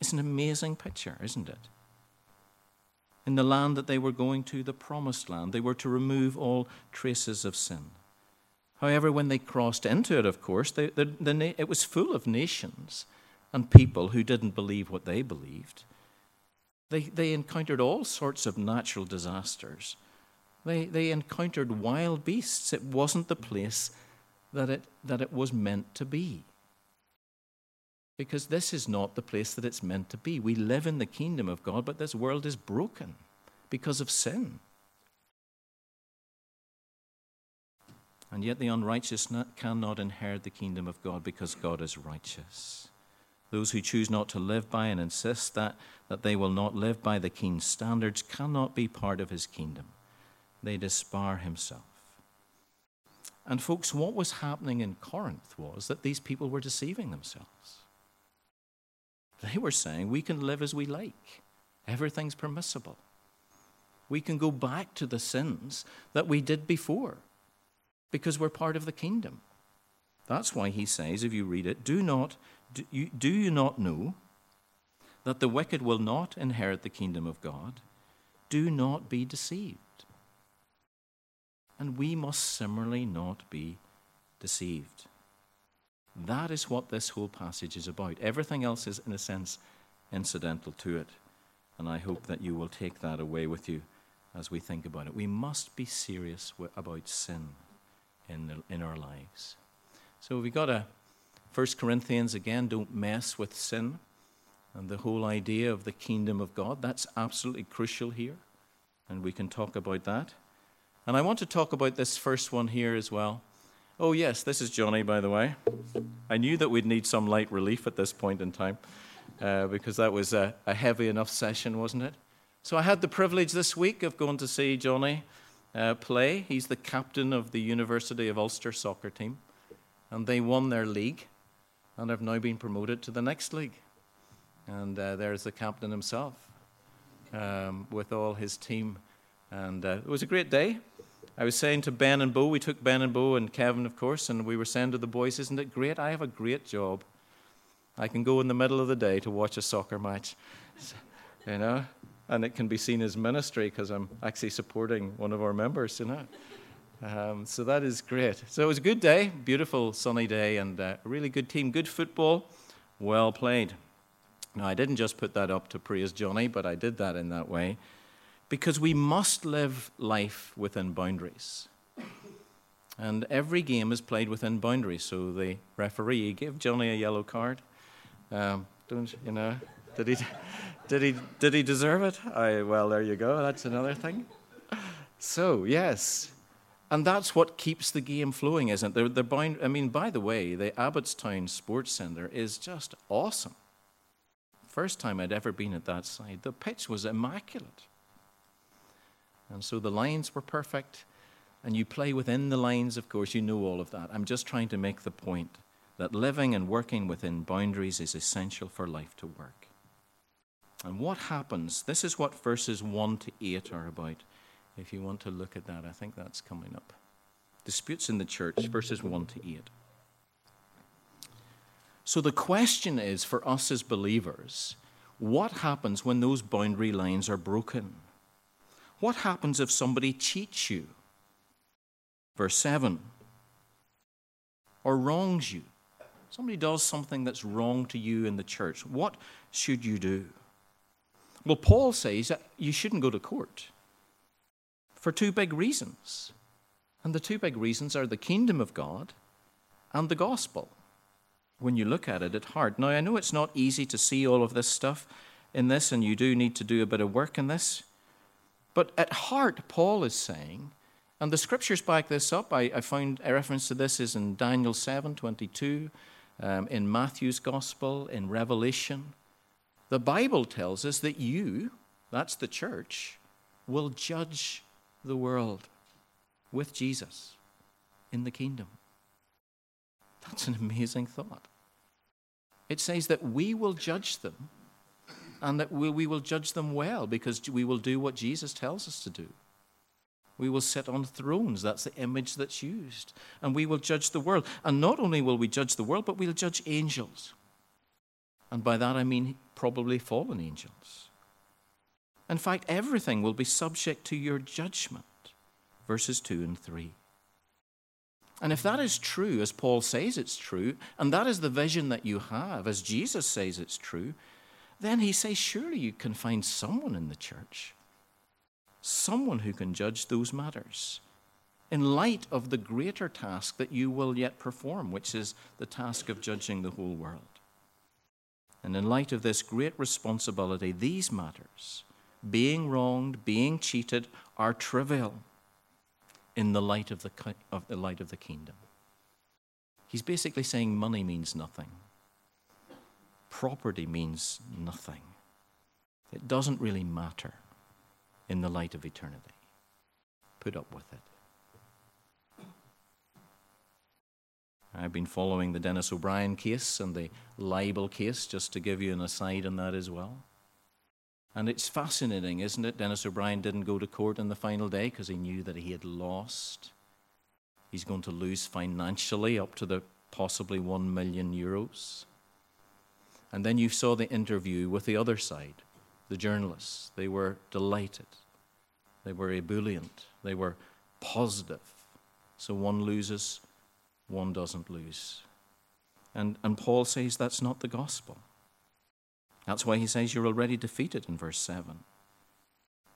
It's an amazing picture, isn't it? In the land that they were going to, the promised land, they were to remove all traces of sin. However, when they crossed into it, of course, they, the, the, it was full of nations and people who didn't believe what they believed. They, they encountered all sorts of natural disasters. They, they encountered wild beasts. It wasn't the place that it, that it was meant to be. Because this is not the place that it's meant to be. We live in the kingdom of God, but this world is broken because of sin. And yet the unrighteous cannot inherit the kingdom of God because God is righteous. Those who choose not to live by and insist that, that they will not live by the king's standards cannot be part of his kingdom. They despair himself. And, folks, what was happening in Corinth was that these people were deceiving themselves. They were saying, we can live as we like, everything's permissible. We can go back to the sins that we did before because we're part of the kingdom. That's why he says, if you read it, do not do you, do you not know that the wicked will not inherit the kingdom of God? Do not be deceived. And we must similarly not be deceived. That is what this whole passage is about. Everything else is, in a sense, incidental to it. And I hope that you will take that away with you as we think about it. We must be serious about sin in, the, in our lives. So we've got a 1 Corinthians, again, don't mess with sin and the whole idea of the kingdom of God. That's absolutely crucial here, and we can talk about that. And I want to talk about this first one here as well. Oh, yes, this is Johnny, by the way. I knew that we'd need some light relief at this point in time uh, because that was a, a, heavy enough session, wasn't it? So I had the privilege this week of going to see Johnny uh, play. He's the captain of the University of Ulster soccer team. and they won their league and have now been promoted to the next league. And uh, there's the captain himself um, with all his team. And uh, it was a great day. I was saying to Ben and Bo, we took Ben and Bo and Kevin, of course, and we were saying to the boys, Isn't it great? I have a great job. I can go in the middle of the day to watch a soccer match, (laughs) you know, and it can be seen as ministry because I'm actually supporting one of our members, you know. Um, so that is great. So it was a good day, beautiful sunny day, and uh, a really good team, good football, well played. Now, I didn't just put that up to praise Johnny, but I did that in that way because we must live life within boundaries. And every game is played within boundaries. So the referee gave Johnny a yellow card. Um, don't you know? Did he, did he, did he deserve it? I, well, there you go. That's another thing. So yes, and that's what keeps the game flowing, isn't it? They're bound, I mean, by the way, the Abbotstown Sports Centre is just awesome. First time I'd ever been at that side. The pitch was immaculate. And so the lines were perfect. And you play within the lines, of course, you know all of that. I'm just trying to make the point that living and working within boundaries is essential for life to work. And what happens? This is what verses 1 to 8 are about. If you want to look at that, I think that's coming up. Disputes in the church, verses 1 to 8. So the question is for us as believers what happens when those boundary lines are broken? What happens if somebody cheats you? Verse 7 or wrongs you. Somebody does something that's wrong to you in the church. What should you do? Well, Paul says that you shouldn't go to court for two big reasons. And the two big reasons are the kingdom of God and the gospel. When you look at it at heart. Now, I know it's not easy to see all of this stuff in this, and you do need to do a bit of work in this. But at heart, Paul is saying, and the scriptures back this up. I, I found a reference to this is in Daniel 7 22, um, in Matthew's gospel, in Revelation. The Bible tells us that you, that's the church, will judge the world with Jesus in the kingdom. That's an amazing thought. It says that we will judge them and that we, we will judge them well because we will do what Jesus tells us to do. We will sit on thrones. That's the image that's used. And we will judge the world. And not only will we judge the world, but we'll judge angels. And by that I mean probably fallen angels. In fact, everything will be subject to your judgment. Verses 2 and 3. And if that is true, as Paul says it's true, and that is the vision that you have, as Jesus says it's true, then he says, surely you can find someone in the church, someone who can judge those matters in light of the greater task that you will yet perform, which is the task of judging the whole world. And in light of this great responsibility, these matters being wronged, being cheated, are trivial in the light of the, of the light of the kingdom. He's basically saying money means nothing. Property means nothing. It doesn't really matter in the light of eternity. Put up with it. I've been following the Denis O'Brien case and the libel case, just to give you an aside on that as well. And it's fascinating, isn't it? Denis O'Brien didn't go to court on the final day because he knew that he had lost. He's going to lose financially up to the possibly 1 million euros. And then you saw the interview with the other side, the journalists. They were delighted. They were ebullient. They were positive. So one loses, one doesn't lose. And, and Paul says that's not the gospel. That's why he says you're already defeated in verse 7.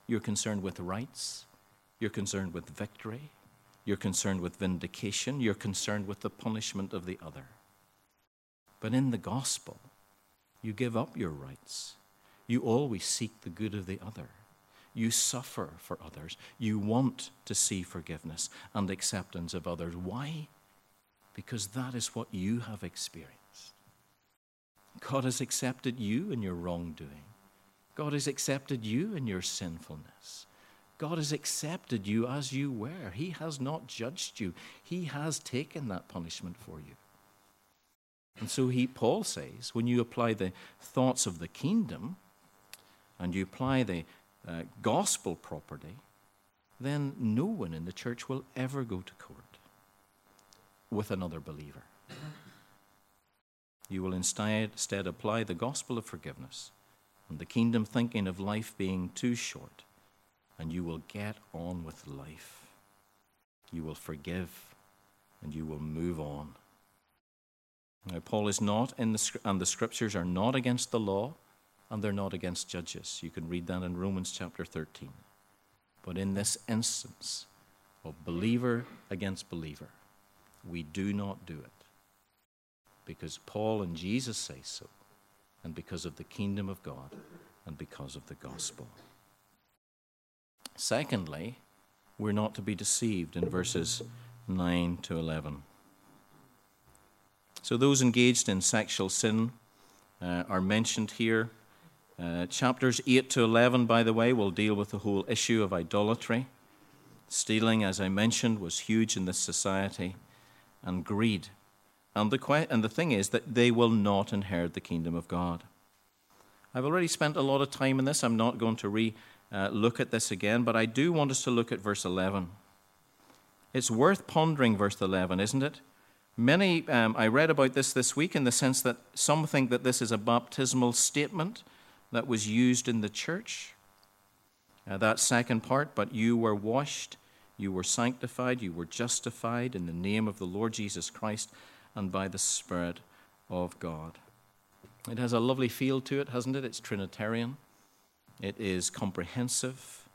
You're concerned with rights, you're concerned with victory, you're concerned with vindication, you're concerned with the punishment of the other. But in the gospel, you give up your rights. You always seek the good of the other. You suffer for others. You want to see forgiveness and acceptance of others. Why? Because that is what you have experienced. God has accepted you in your wrongdoing. God has accepted you in your sinfulness. God has accepted you as you were. He has not judged you, He has taken that punishment for you. And so he, Paul says, when you apply the thoughts of the kingdom and you apply the uh, gospel property, then no one in the church will ever go to court with another believer. You will instead, instead apply the gospel of forgiveness and the kingdom thinking of life being too short, and you will get on with life. You will forgive and you will move on. Now, Paul is not in the, and the scriptures are not against the law, and they're not against judges. You can read that in Romans chapter 13. But in this instance of believer against believer, we do not do it because Paul and Jesus say so, and because of the kingdom of God, and because of the gospel. Secondly, we're not to be deceived in verses 9 to 11. So, those engaged in sexual sin uh, are mentioned here. Uh, chapters 8 to 11, by the way, will deal with the whole issue of idolatry. Stealing, as I mentioned, was huge in this society, and greed. And the, and the thing is that they will not inherit the kingdom of God. I've already spent a lot of time in this. I'm not going to re uh, look at this again, but I do want us to look at verse 11. It's worth pondering verse 11, isn't it? Many, um, I read about this this week in the sense that some think that this is a baptismal statement that was used in the church. Uh, that second part, but you were washed, you were sanctified, you were justified in the name of the Lord Jesus Christ and by the Spirit of God. It has a lovely feel to it, hasn't it? It's Trinitarian, it is comprehensive,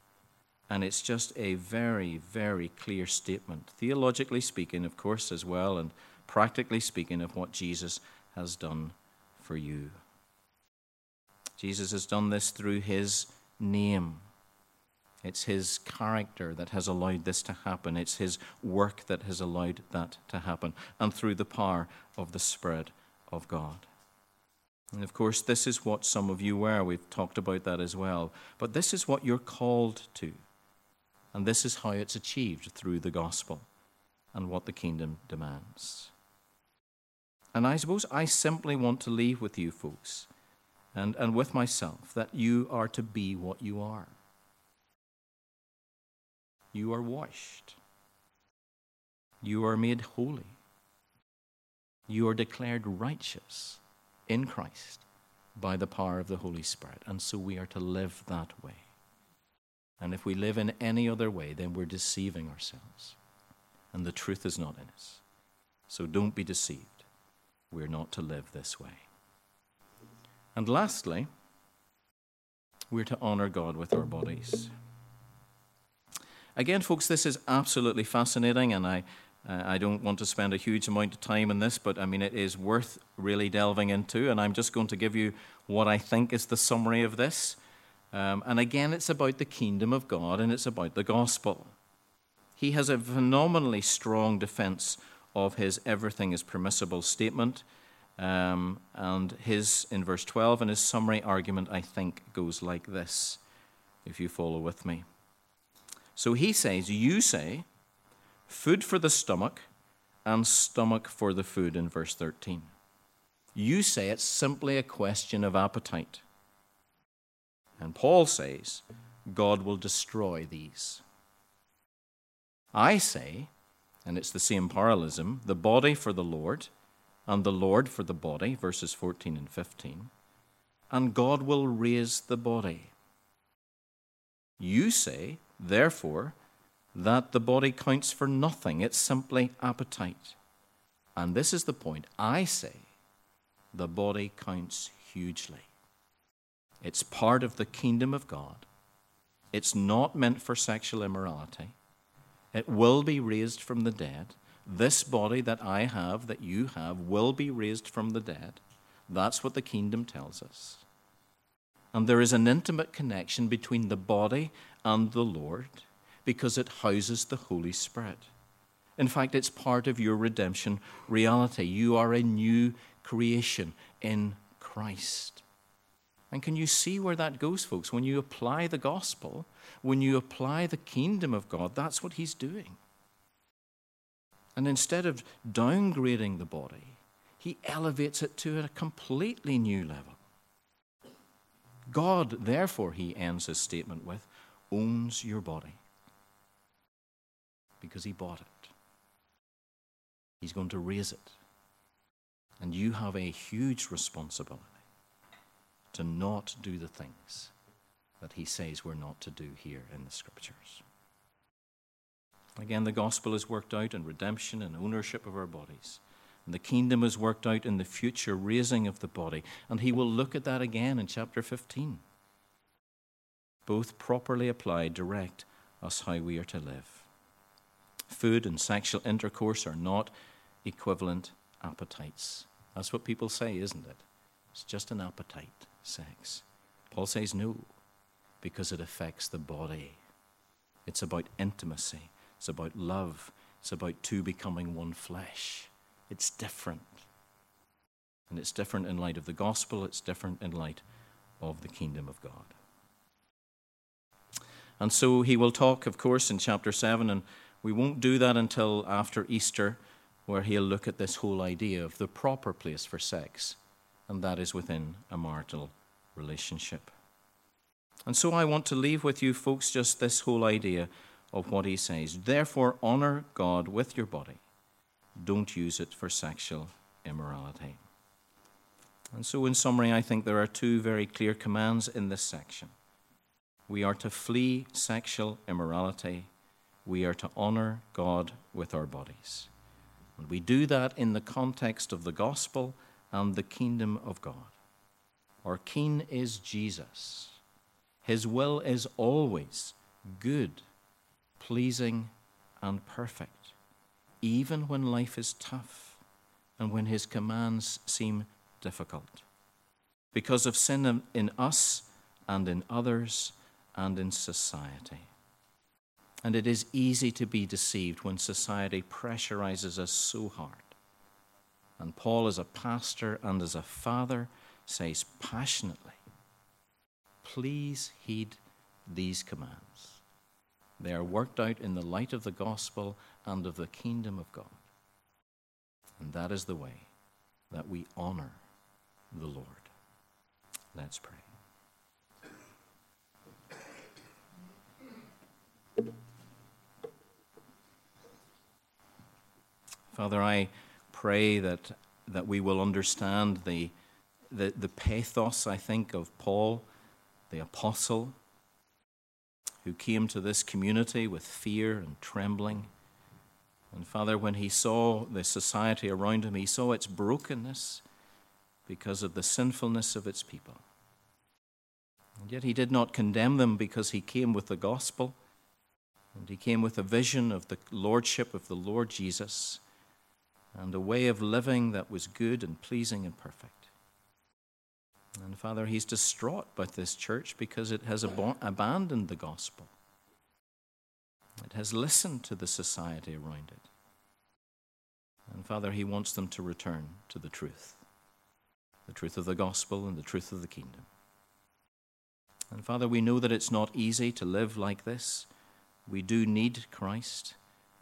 and it's just a very, very clear statement, theologically speaking, of course, as well, and practically speaking, of what Jesus has done for you. Jesus has done this through his name. It's his character that has allowed this to happen. It's his work that has allowed that to happen, and through the power of the Spirit of God. And of course, this is what some of you were. We've talked about that as well. But this is what you're called to. And this is how it's achieved through the gospel and what the kingdom demands. And I suppose I simply want to leave with you folks and, and with myself that you are to be what you are. You are washed. You are made holy. You are declared righteous in Christ by the power of the Holy Spirit. And so we are to live that way. And if we live in any other way, then we're deceiving ourselves. And the truth is not in us. So don't be deceived. We're not to live this way. And lastly, we're to honor God with our bodies. Again, folks, this is absolutely fascinating, and I, uh, I don't want to spend a huge amount of time on this, but I mean, it is worth really delving into, and I'm just going to give you what I think is the summary of this. Um, and again, it's about the kingdom of God and it's about the gospel. He has a phenomenally strong defense of his everything is permissible statement. Um, and his, in verse 12, and his summary argument, I think, goes like this, if you follow with me. So he says, You say, food for the stomach and stomach for the food in verse 13. You say it's simply a question of appetite. And Paul says, God will destroy these. I say, and it's the same parallelism, the body for the Lord, and the Lord for the body, verses 14 and 15, and God will raise the body. You say, therefore, that the body counts for nothing, it's simply appetite. And this is the point. I say the body counts hugely. It's part of the kingdom of God. It's not meant for sexual immorality. It will be raised from the dead. This body that I have, that you have, will be raised from the dead. That's what the kingdom tells us. And there is an intimate connection between the body and the Lord because it houses the Holy Spirit. In fact, it's part of your redemption reality. You are a new creation in Christ. And can you see where that goes, folks? When you apply the gospel, when you apply the kingdom of God, that's what He's doing. And instead of downgrading the body, he elevates it to a completely new level. God, therefore, he ends his statement with, owns your body because he bought it. He's going to raise it. And you have a huge responsibility to not do the things that he says we're not to do here in the scriptures. Again, the gospel is worked out in redemption and ownership of our bodies. And the kingdom is worked out in the future raising of the body. And he will look at that again in chapter 15. Both properly applied direct us how we are to live. Food and sexual intercourse are not equivalent appetites. That's what people say, isn't it? It's just an appetite, sex. Paul says no, because it affects the body. It's about intimacy, it's about love, it's about two becoming one flesh. It's different. And it's different in light of the gospel, it's different in light of the kingdom of God. And so he will talk, of course, in chapter 7, and we won't do that until after Easter, where he'll look at this whole idea of the proper place for sex, and that is within a marital relationship. And so I want to leave with you, folks, just this whole idea of what he says. Therefore, honor God with your body don't use it for sexual immorality. And so, in summary, I think there are two very clear commands in this section. We are to flee sexual immorality, we are to honor God with our bodies. And we do that in the context of the gospel and the kingdom of God. Our king is Jesus. His will is always good, pleasing, and perfect even when life is tough and when his commands seem difficult. Because of sin in us and in others and in society. And it is easy to be deceived when society pressurizes us so hard. And Paul, as a pastor and as a father, says passionately, Please heed these commands. They are worked out in the light of the gospel and of the kingdom of God. And that is the way that we honor the Lord. Let's pray. Father, I pray that, that we will understand the, the, the pathos, I think, of Paul, the apostle, who came to this community with fear and trembling. And Father, when he saw the society around him, he saw its brokenness because of the sinfulness of its people. And yet he did not condemn them because he came with the gospel and he came with a vision of the lordship of the Lord Jesus and a way of living that was good and pleasing and perfect. And Father, he's distraught by this church because it has ab- abandoned the gospel. It has listened to the society around it. And Father, he wants them to return to the truth the truth of the gospel and the truth of the kingdom. And Father, we know that it's not easy to live like this. We do need Christ.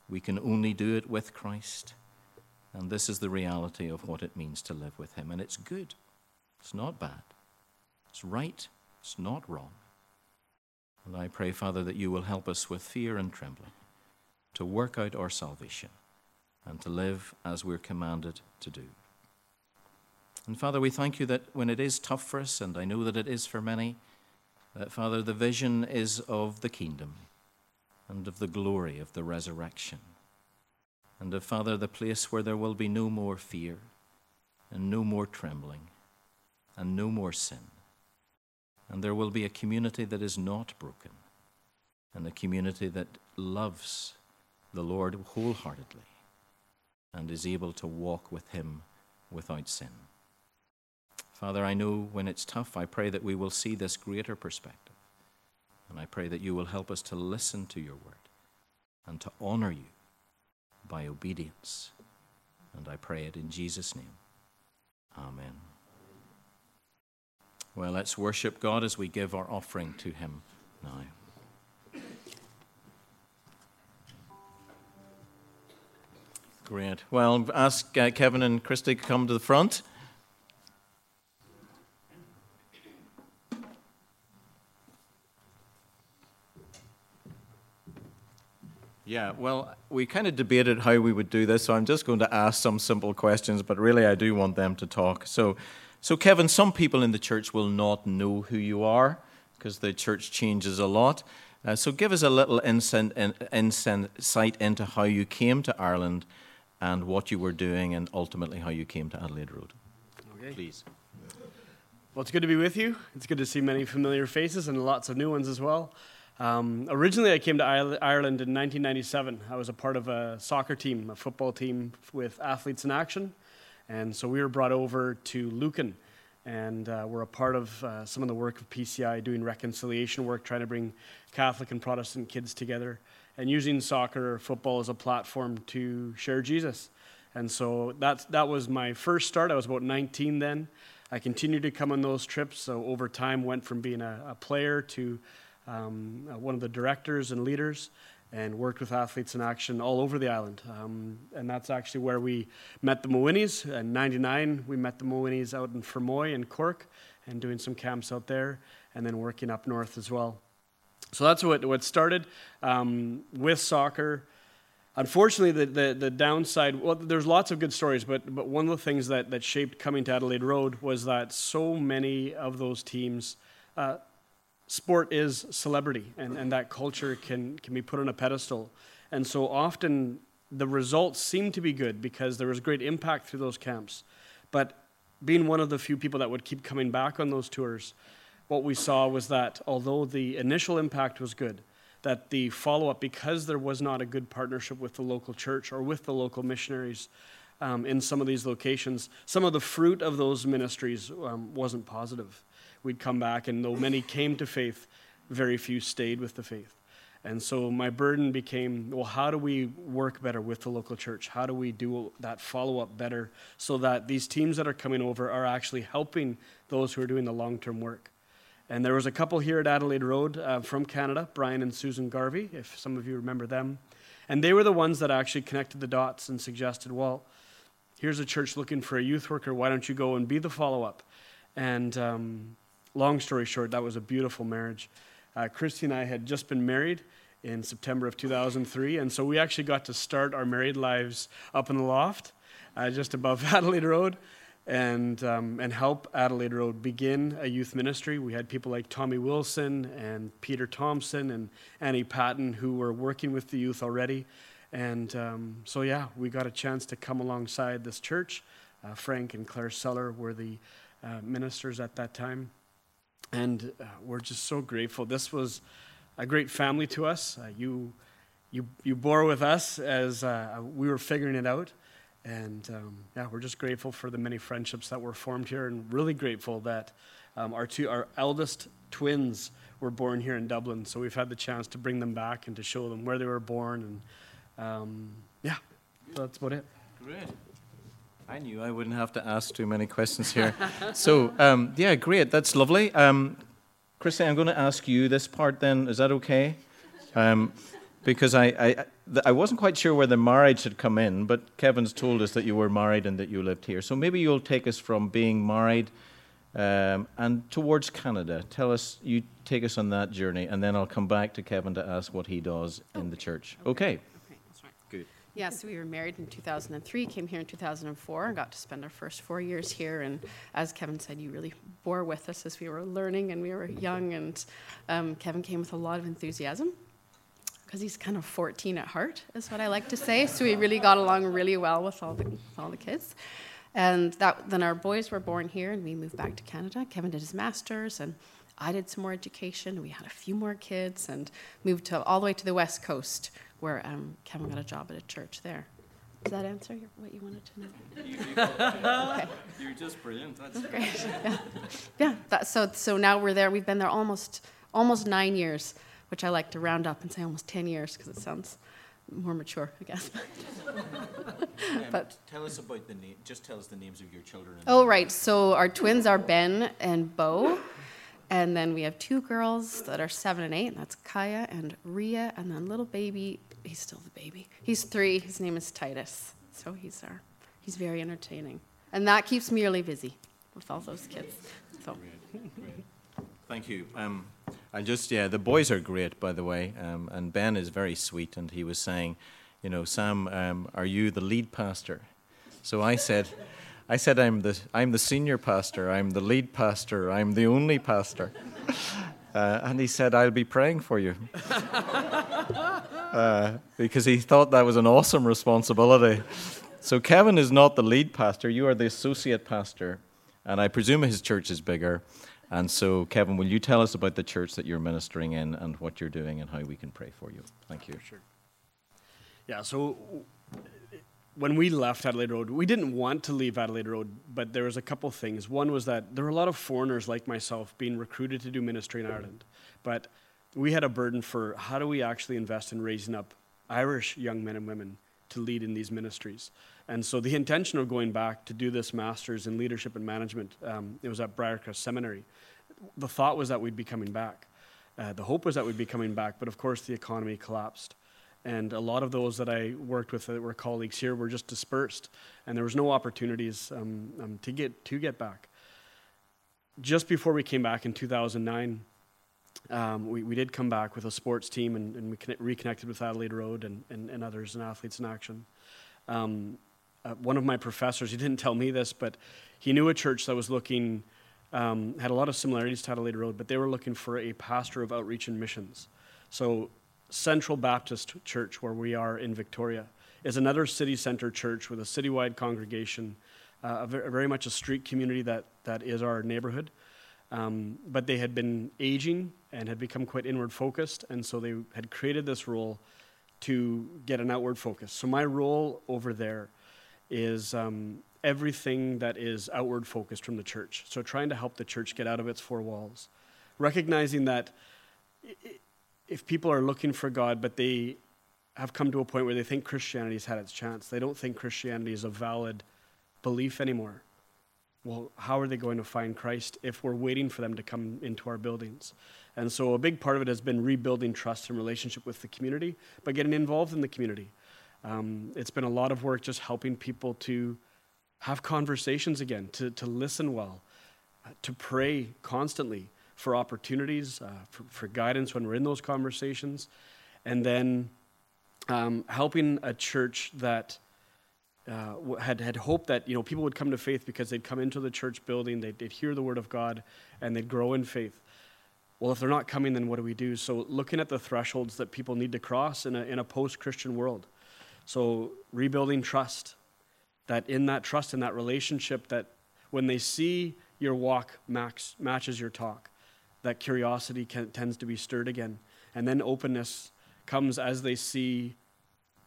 We can only do it with Christ. And this is the reality of what it means to live with Him. And it's good. It's not bad. It's right. It's not wrong. And I pray, Father, that you will help us with fear and trembling to work out our salvation and to live as we're commanded to do. And Father, we thank you that when it is tough for us, and I know that it is for many, that Father, the vision is of the kingdom and of the glory of the resurrection. And of Father, the place where there will be no more fear and no more trembling and no more sin. And there will be a community that is not broken, and a community that loves the Lord wholeheartedly and is able to walk with Him without sin. Father, I know when it's tough, I pray that we will see this greater perspective. And I pray that you will help us to listen to your word and to honor you by obedience. And I pray it in Jesus' name. Amen. Well, let's worship God as we give our offering to Him now. Great. Well, ask uh, Kevin and Christy to come to the front. Yeah, well, we kind of debated how we would do this, so I'm just going to ask some simple questions, but really I do want them to talk. So, so Kevin, some people in the church will not know who you are because the church changes a lot. Uh, so give us a little insight, insight into how you came to Ireland and what you were doing and ultimately how you came to Adelaide Road. Okay. Please. Well, it's good to be with you. It's good to see many familiar faces and lots of new ones as well. Um, originally, I came to Ireland in 1997. I was a part of a soccer team, a football team with Athletes in Action. And so we were brought over to Lucan. And uh, we're a part of uh, some of the work of PCI, doing reconciliation work, trying to bring Catholic and Protestant kids together, and using soccer or football as a platform to share Jesus. And so that, that was my first start. I was about 19 then. I continued to come on those trips. So over time, went from being a, a player to um, uh, one of the directors and leaders, and worked with Athletes in Action all over the island. Um, and that's actually where we met the Mowinis. In 99, we met the Mowinis out in Fermoy in Cork and doing some camps out there, and then working up north as well. So that's what, what started um, with soccer. Unfortunately, the, the, the, downside, well, there's lots of good stories, but, but one of the things that, that shaped coming to Adelaide Road was that so many of those teams uh, sport is celebrity, and, and that culture can, can be put on a pedestal. And so often the results seem to be good because there was great impact through those camps. But being one of the few people that would keep coming back on those tours, what we saw was that although the initial impact was good, that the follow up, because there was not a good partnership with the local church or with the local missionaries um, in some of these locations, some of the fruit of those ministries um, wasn't positive we'd come back, and though many came to faith, very few stayed with the faith. And so my burden became well, how do we work better with the local church? How do we do that follow up better so that these teams that are coming over are actually helping those who are doing the long term work? And there was a couple here at Adelaide Road uh, from Canada, Brian and Susan Garvey, if some of you remember them. And they were the ones that actually connected the dots and suggested, well, here's a church looking for a youth worker. Why don't you go and be the follow up? And um, long story short, that was a beautiful marriage. Uh, Christy and I had just been married in September of 2003, and so we actually got to start our married lives up in the loft, uh, just above (laughs) Adelaide Road, and um, and help Adelaide Road begin a youth ministry. We had people like Tommy Wilson and Peter Thompson and Annie Patton who were working with the youth already, and um, so yeah, we got a chance to come alongside this church. Uh, Frank and Claire Seller were the uh, ministers at that time. And uh, we're just so grateful. This was a great family to us. Uh, you, you, you bore with us as uh, we were figuring it out. And um, yeah, we're just grateful for the many friendships that were formed here, and really grateful that um, our two, our eldest twins were born here in Dublin. So we've had the chance to bring them back and to show them where they were born. And um, yeah, so that's about it. Great. I knew I wouldn't have to ask too many questions here. so, (laughs) um, yeah, great. That's lovely. Um, Christy, I'm going to ask you this part then. Is that okay? Um, because I, I, I wasn't quite sure where the marriage had come in, but Kevin's told us that you were married and that you lived here. So maybe you'll take us from being married um, and towards Canada. Tell us, you take us on that journey, and then I'll come back to Kevin to ask what he does in the church. Okay. Yes, we were married in 2003, came here in 2004, and got to spend our first four years here. And as Kevin said, you really bore with us as we were learning and we were young. And um, Kevin came with a lot of enthusiasm because he's kind of 14 at heart, is what I like to say. So we really got along really well with all the, with all the kids. And that, then our boys were born here, and we moved back to Canada. Kevin did his master's, and I did some more education. We had a few more kids, and moved to, all the way to the west coast where um, Kevin got a job at a church there. Does that answer your, what you wanted to know? (laughs) okay. You're just brilliant. That's great. Yeah, yeah. That, so so now we're there. We've been there almost almost nine years, which I like to round up and say almost ten years because it sounds more mature, I guess. (laughs) um, but tell us about the name. Just tell us the names of your children. Oh right. So our twins are Ben and Bo. And then we have two girls that are seven and eight, and that's Kaya and Ria, and then little baby he's still the baby. He's three. His name is Titus. So he's our, he's very entertaining. And that keeps me really busy with all those kids. So. Thank you. Um, I just, yeah, the boys are great, by the way. Um, and Ben is very sweet. And he was saying, you know, Sam, um, are you the lead pastor? So I said, I said, I'm the, I'm the senior pastor, I'm the lead pastor, I'm the only pastor. (laughs) Uh, and he said, I'll be praying for you. (laughs) uh, because he thought that was an awesome responsibility. So Kevin is not the lead pastor, you are the associate pastor. And I presume his church is bigger. And so, Kevin, will you tell us about the church that you're ministering in and what you're doing and how we can pray for you? Thank you. Sure. Yeah, so when we left Adelaide Road, we didn't want to leave Adelaide Road, but there was a couple things. One was that there were a lot of foreigners like myself being recruited to do ministry in Ireland, but we had a burden for how do we actually invest in raising up Irish young men and women to lead in these ministries. And so the intention of going back to do this master's in leadership and management, um, it was at Briercrest Seminary. The thought was that we'd be coming back. Uh, the hope was that we'd be coming back, but of course the economy collapsed. And a lot of those that I worked with that were colleagues here were just dispersed, and there was no opportunities um, um, to get to get back. Just before we came back in 2009, um, we, we did come back with a sports team, and, and we connect, reconnected with Adelaide Road and, and, and others and athletes in action. Um, uh, one of my professors, he didn't tell me this, but he knew a church that was looking, um, had a lot of similarities to Adelaide Road, but they were looking for a pastor of outreach and missions. So, Central Baptist Church, where we are in Victoria, is another city center church with a citywide congregation, uh, a very, very, much a street community that, that is our neighborhood. Um, but they had been aging and had become quite inward focused, and so they had created this role to get an outward focus. So, my role over there is um, everything that is outward focused from the church. So, trying to help the church get out of its four walls. Recognizing that if people are looking for God, but they have come to a point where they think Christianity has had its chance, they don't think Christianity is a valid belief anymore. Well, how are they going to find Christ if we're waiting for them to come into our buildings? And so, a big part of it has been rebuilding trust and relationship with the community, but getting involved in the community. Um, it's been a lot of work just helping people to have conversations again, to, to listen well, uh, to pray constantly for opportunities, uh, for, for, guidance when we're in those conversations, and then um, helping a church that uh, had, had hoped that you know, people would come to faith because they'd come into the church building, they'd, they'd hear the word of God, and they'd grow in faith. Well, if they're not coming, then what do we do? So, looking at the thresholds that people need to cross in a, in a post Christian world. So, rebuilding trust, that in that trust, in that relationship, that when they see your walk max, matches your talk, that curiosity can, tends to be stirred again. And then openness comes as they see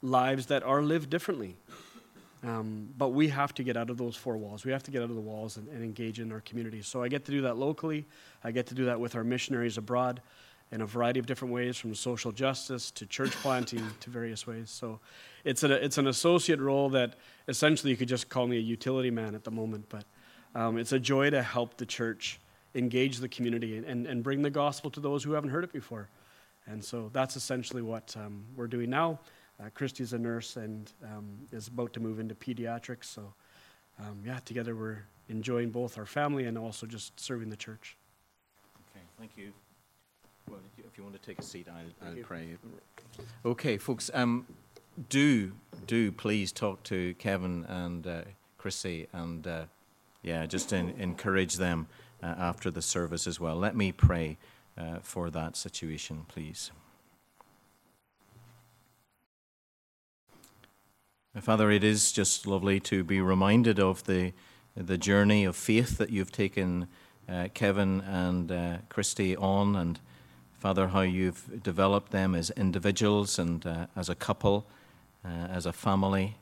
lives that are lived differently. Um, but we have to get out of those four walls. We have to get out of the walls and, and engage in our communities. So I get to do that locally. I get to do that with our missionaries abroad in a variety of different ways, from social justice to church planting to various ways. So it's, a, it's an associate role that essentially you could just call me a utility man at the moment, but um, it's a joy to help the church engage the community and, and bring the gospel to those who haven't heard it before. And so that's essentially what um, we're doing now. Uh, Christy's a nurse and um, is about to move into pediatrics. So, um, yeah, together we're enjoying both our family and also just serving the church. Okay, thank you. Well, if you want to take a seat, I'll, I'll pray. Okay, folks, um, do do please talk to Kevin and uh, Chrissy and uh, yeah, just in, encourage them uh, after the service as well. Let me pray uh, for that situation, please. Father, it is just lovely to be reminded of the the journey of faith that you've taken uh, Kevin and uh, Christy on, and Father, how you've developed them as individuals and uh, as a couple uh, as a family.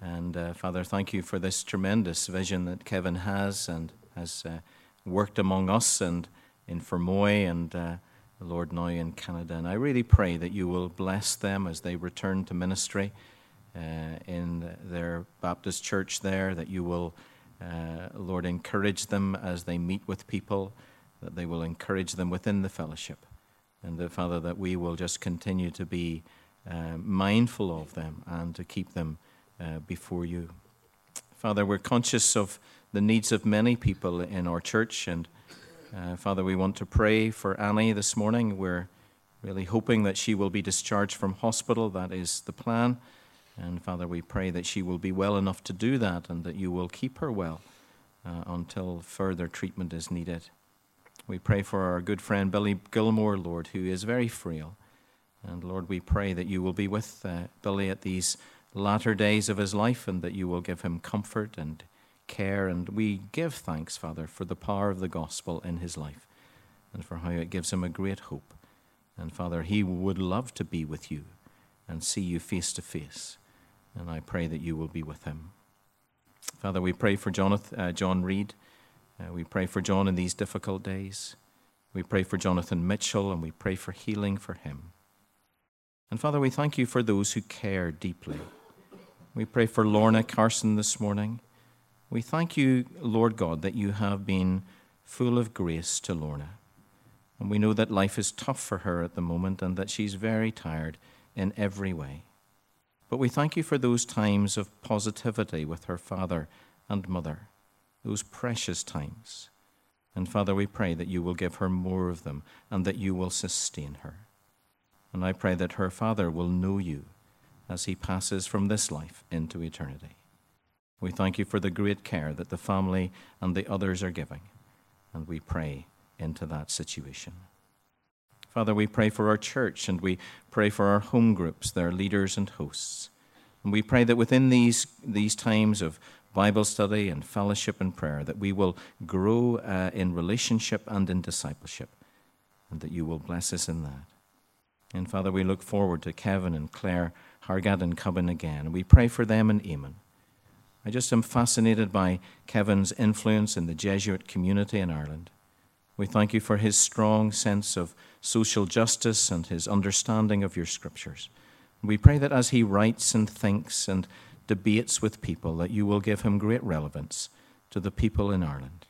And uh, Father, thank you for this tremendous vision that Kevin has and has uh, worked among us and in Fermoy and Lord now in Canada. And I really pray that you will bless them as they return to ministry in their Baptist church there, that you will, uh, Lord, encourage them as they meet with people, that they will encourage them within the fellowship. And Father, that we will just continue to be uh, mindful of them and to keep them uh, before you. Father, we're conscious of the needs of many people in our church, and uh, Father, we want to pray for Annie this morning. We're really hoping that she will be discharged from hospital. That is the plan. And Father, we pray that she will be well enough to do that and that you will keep her well uh, until further treatment is needed. We pray for our good friend Billy Gilmore, Lord, who is very frail. And Lord, we pray that you will be with uh, Billy at these latter days of his life and that you will give him comfort and care. And we give thanks, Father, for the power of the gospel in his life and for how it gives him a great hope. And Father, he would love to be with you and see you face to face. And I pray that you will be with him. Father, we pray for Jonathan, uh, John Reed. Uh, we pray for John in these difficult days. We pray for Jonathan Mitchell and we pray for healing for him. And Father, we thank you for those who care deeply. We pray for Lorna Carson this morning. We thank you, Lord God, that you have been full of grace to Lorna. And we know that life is tough for her at the moment and that she's very tired in every way. But we thank you for those times of positivity with her father and mother, those precious times. And Father, we pray that you will give her more of them and that you will sustain her. And I pray that her father will know you as he passes from this life into eternity. We thank you for the great care that the family and the others are giving, and we pray into that situation. Father, we pray for our church and we pray for our home groups, their leaders and hosts. And we pray that within these, these times of Bible study and fellowship and prayer, that we will grow uh, in relationship and in discipleship, and that you will bless us in that. And Father, we look forward to Kevin and Claire Hargaden Cubbin again. We pray for them and Eamon. I just am fascinated by Kevin's influence in the Jesuit community in Ireland. We thank you for his strong sense of social justice and his understanding of your scriptures. We pray that as he writes and thinks and debates with people, that you will give him great relevance to the people in Ireland.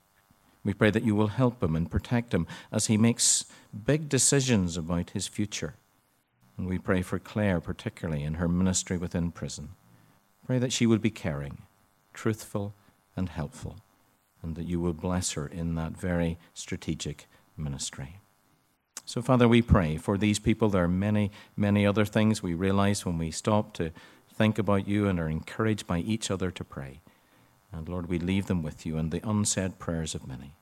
We pray that you will help him and protect him as he makes big decisions about his future. And we pray for Claire, particularly in her ministry within prison. Pray that she would be caring, truthful, and helpful, and that you will bless her in that very strategic ministry. So, Father, we pray for these people. There are many, many other things we realize when we stop to think about you and are encouraged by each other to pray. And Lord, we leave them with you and the unsaid prayers of many.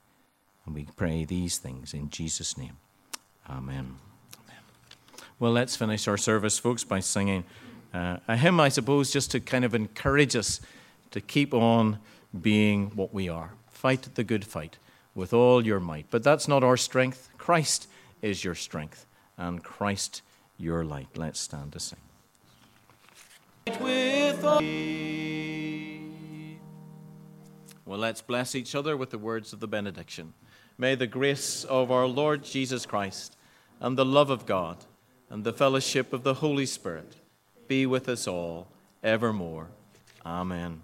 And we pray these things in Jesus' name. Amen. Well, let's finish our service, folks, by singing uh, a hymn, I suppose, just to kind of encourage us to keep on being what we are. Fight the good fight with all your might. But that's not our strength. Christ is your strength, and Christ your light. Let's stand to sing. Well, let's bless each other with the words of the benediction. May the grace of our Lord Jesus Christ and the love of God and the fellowship of the Holy Spirit be with us all evermore. Amen.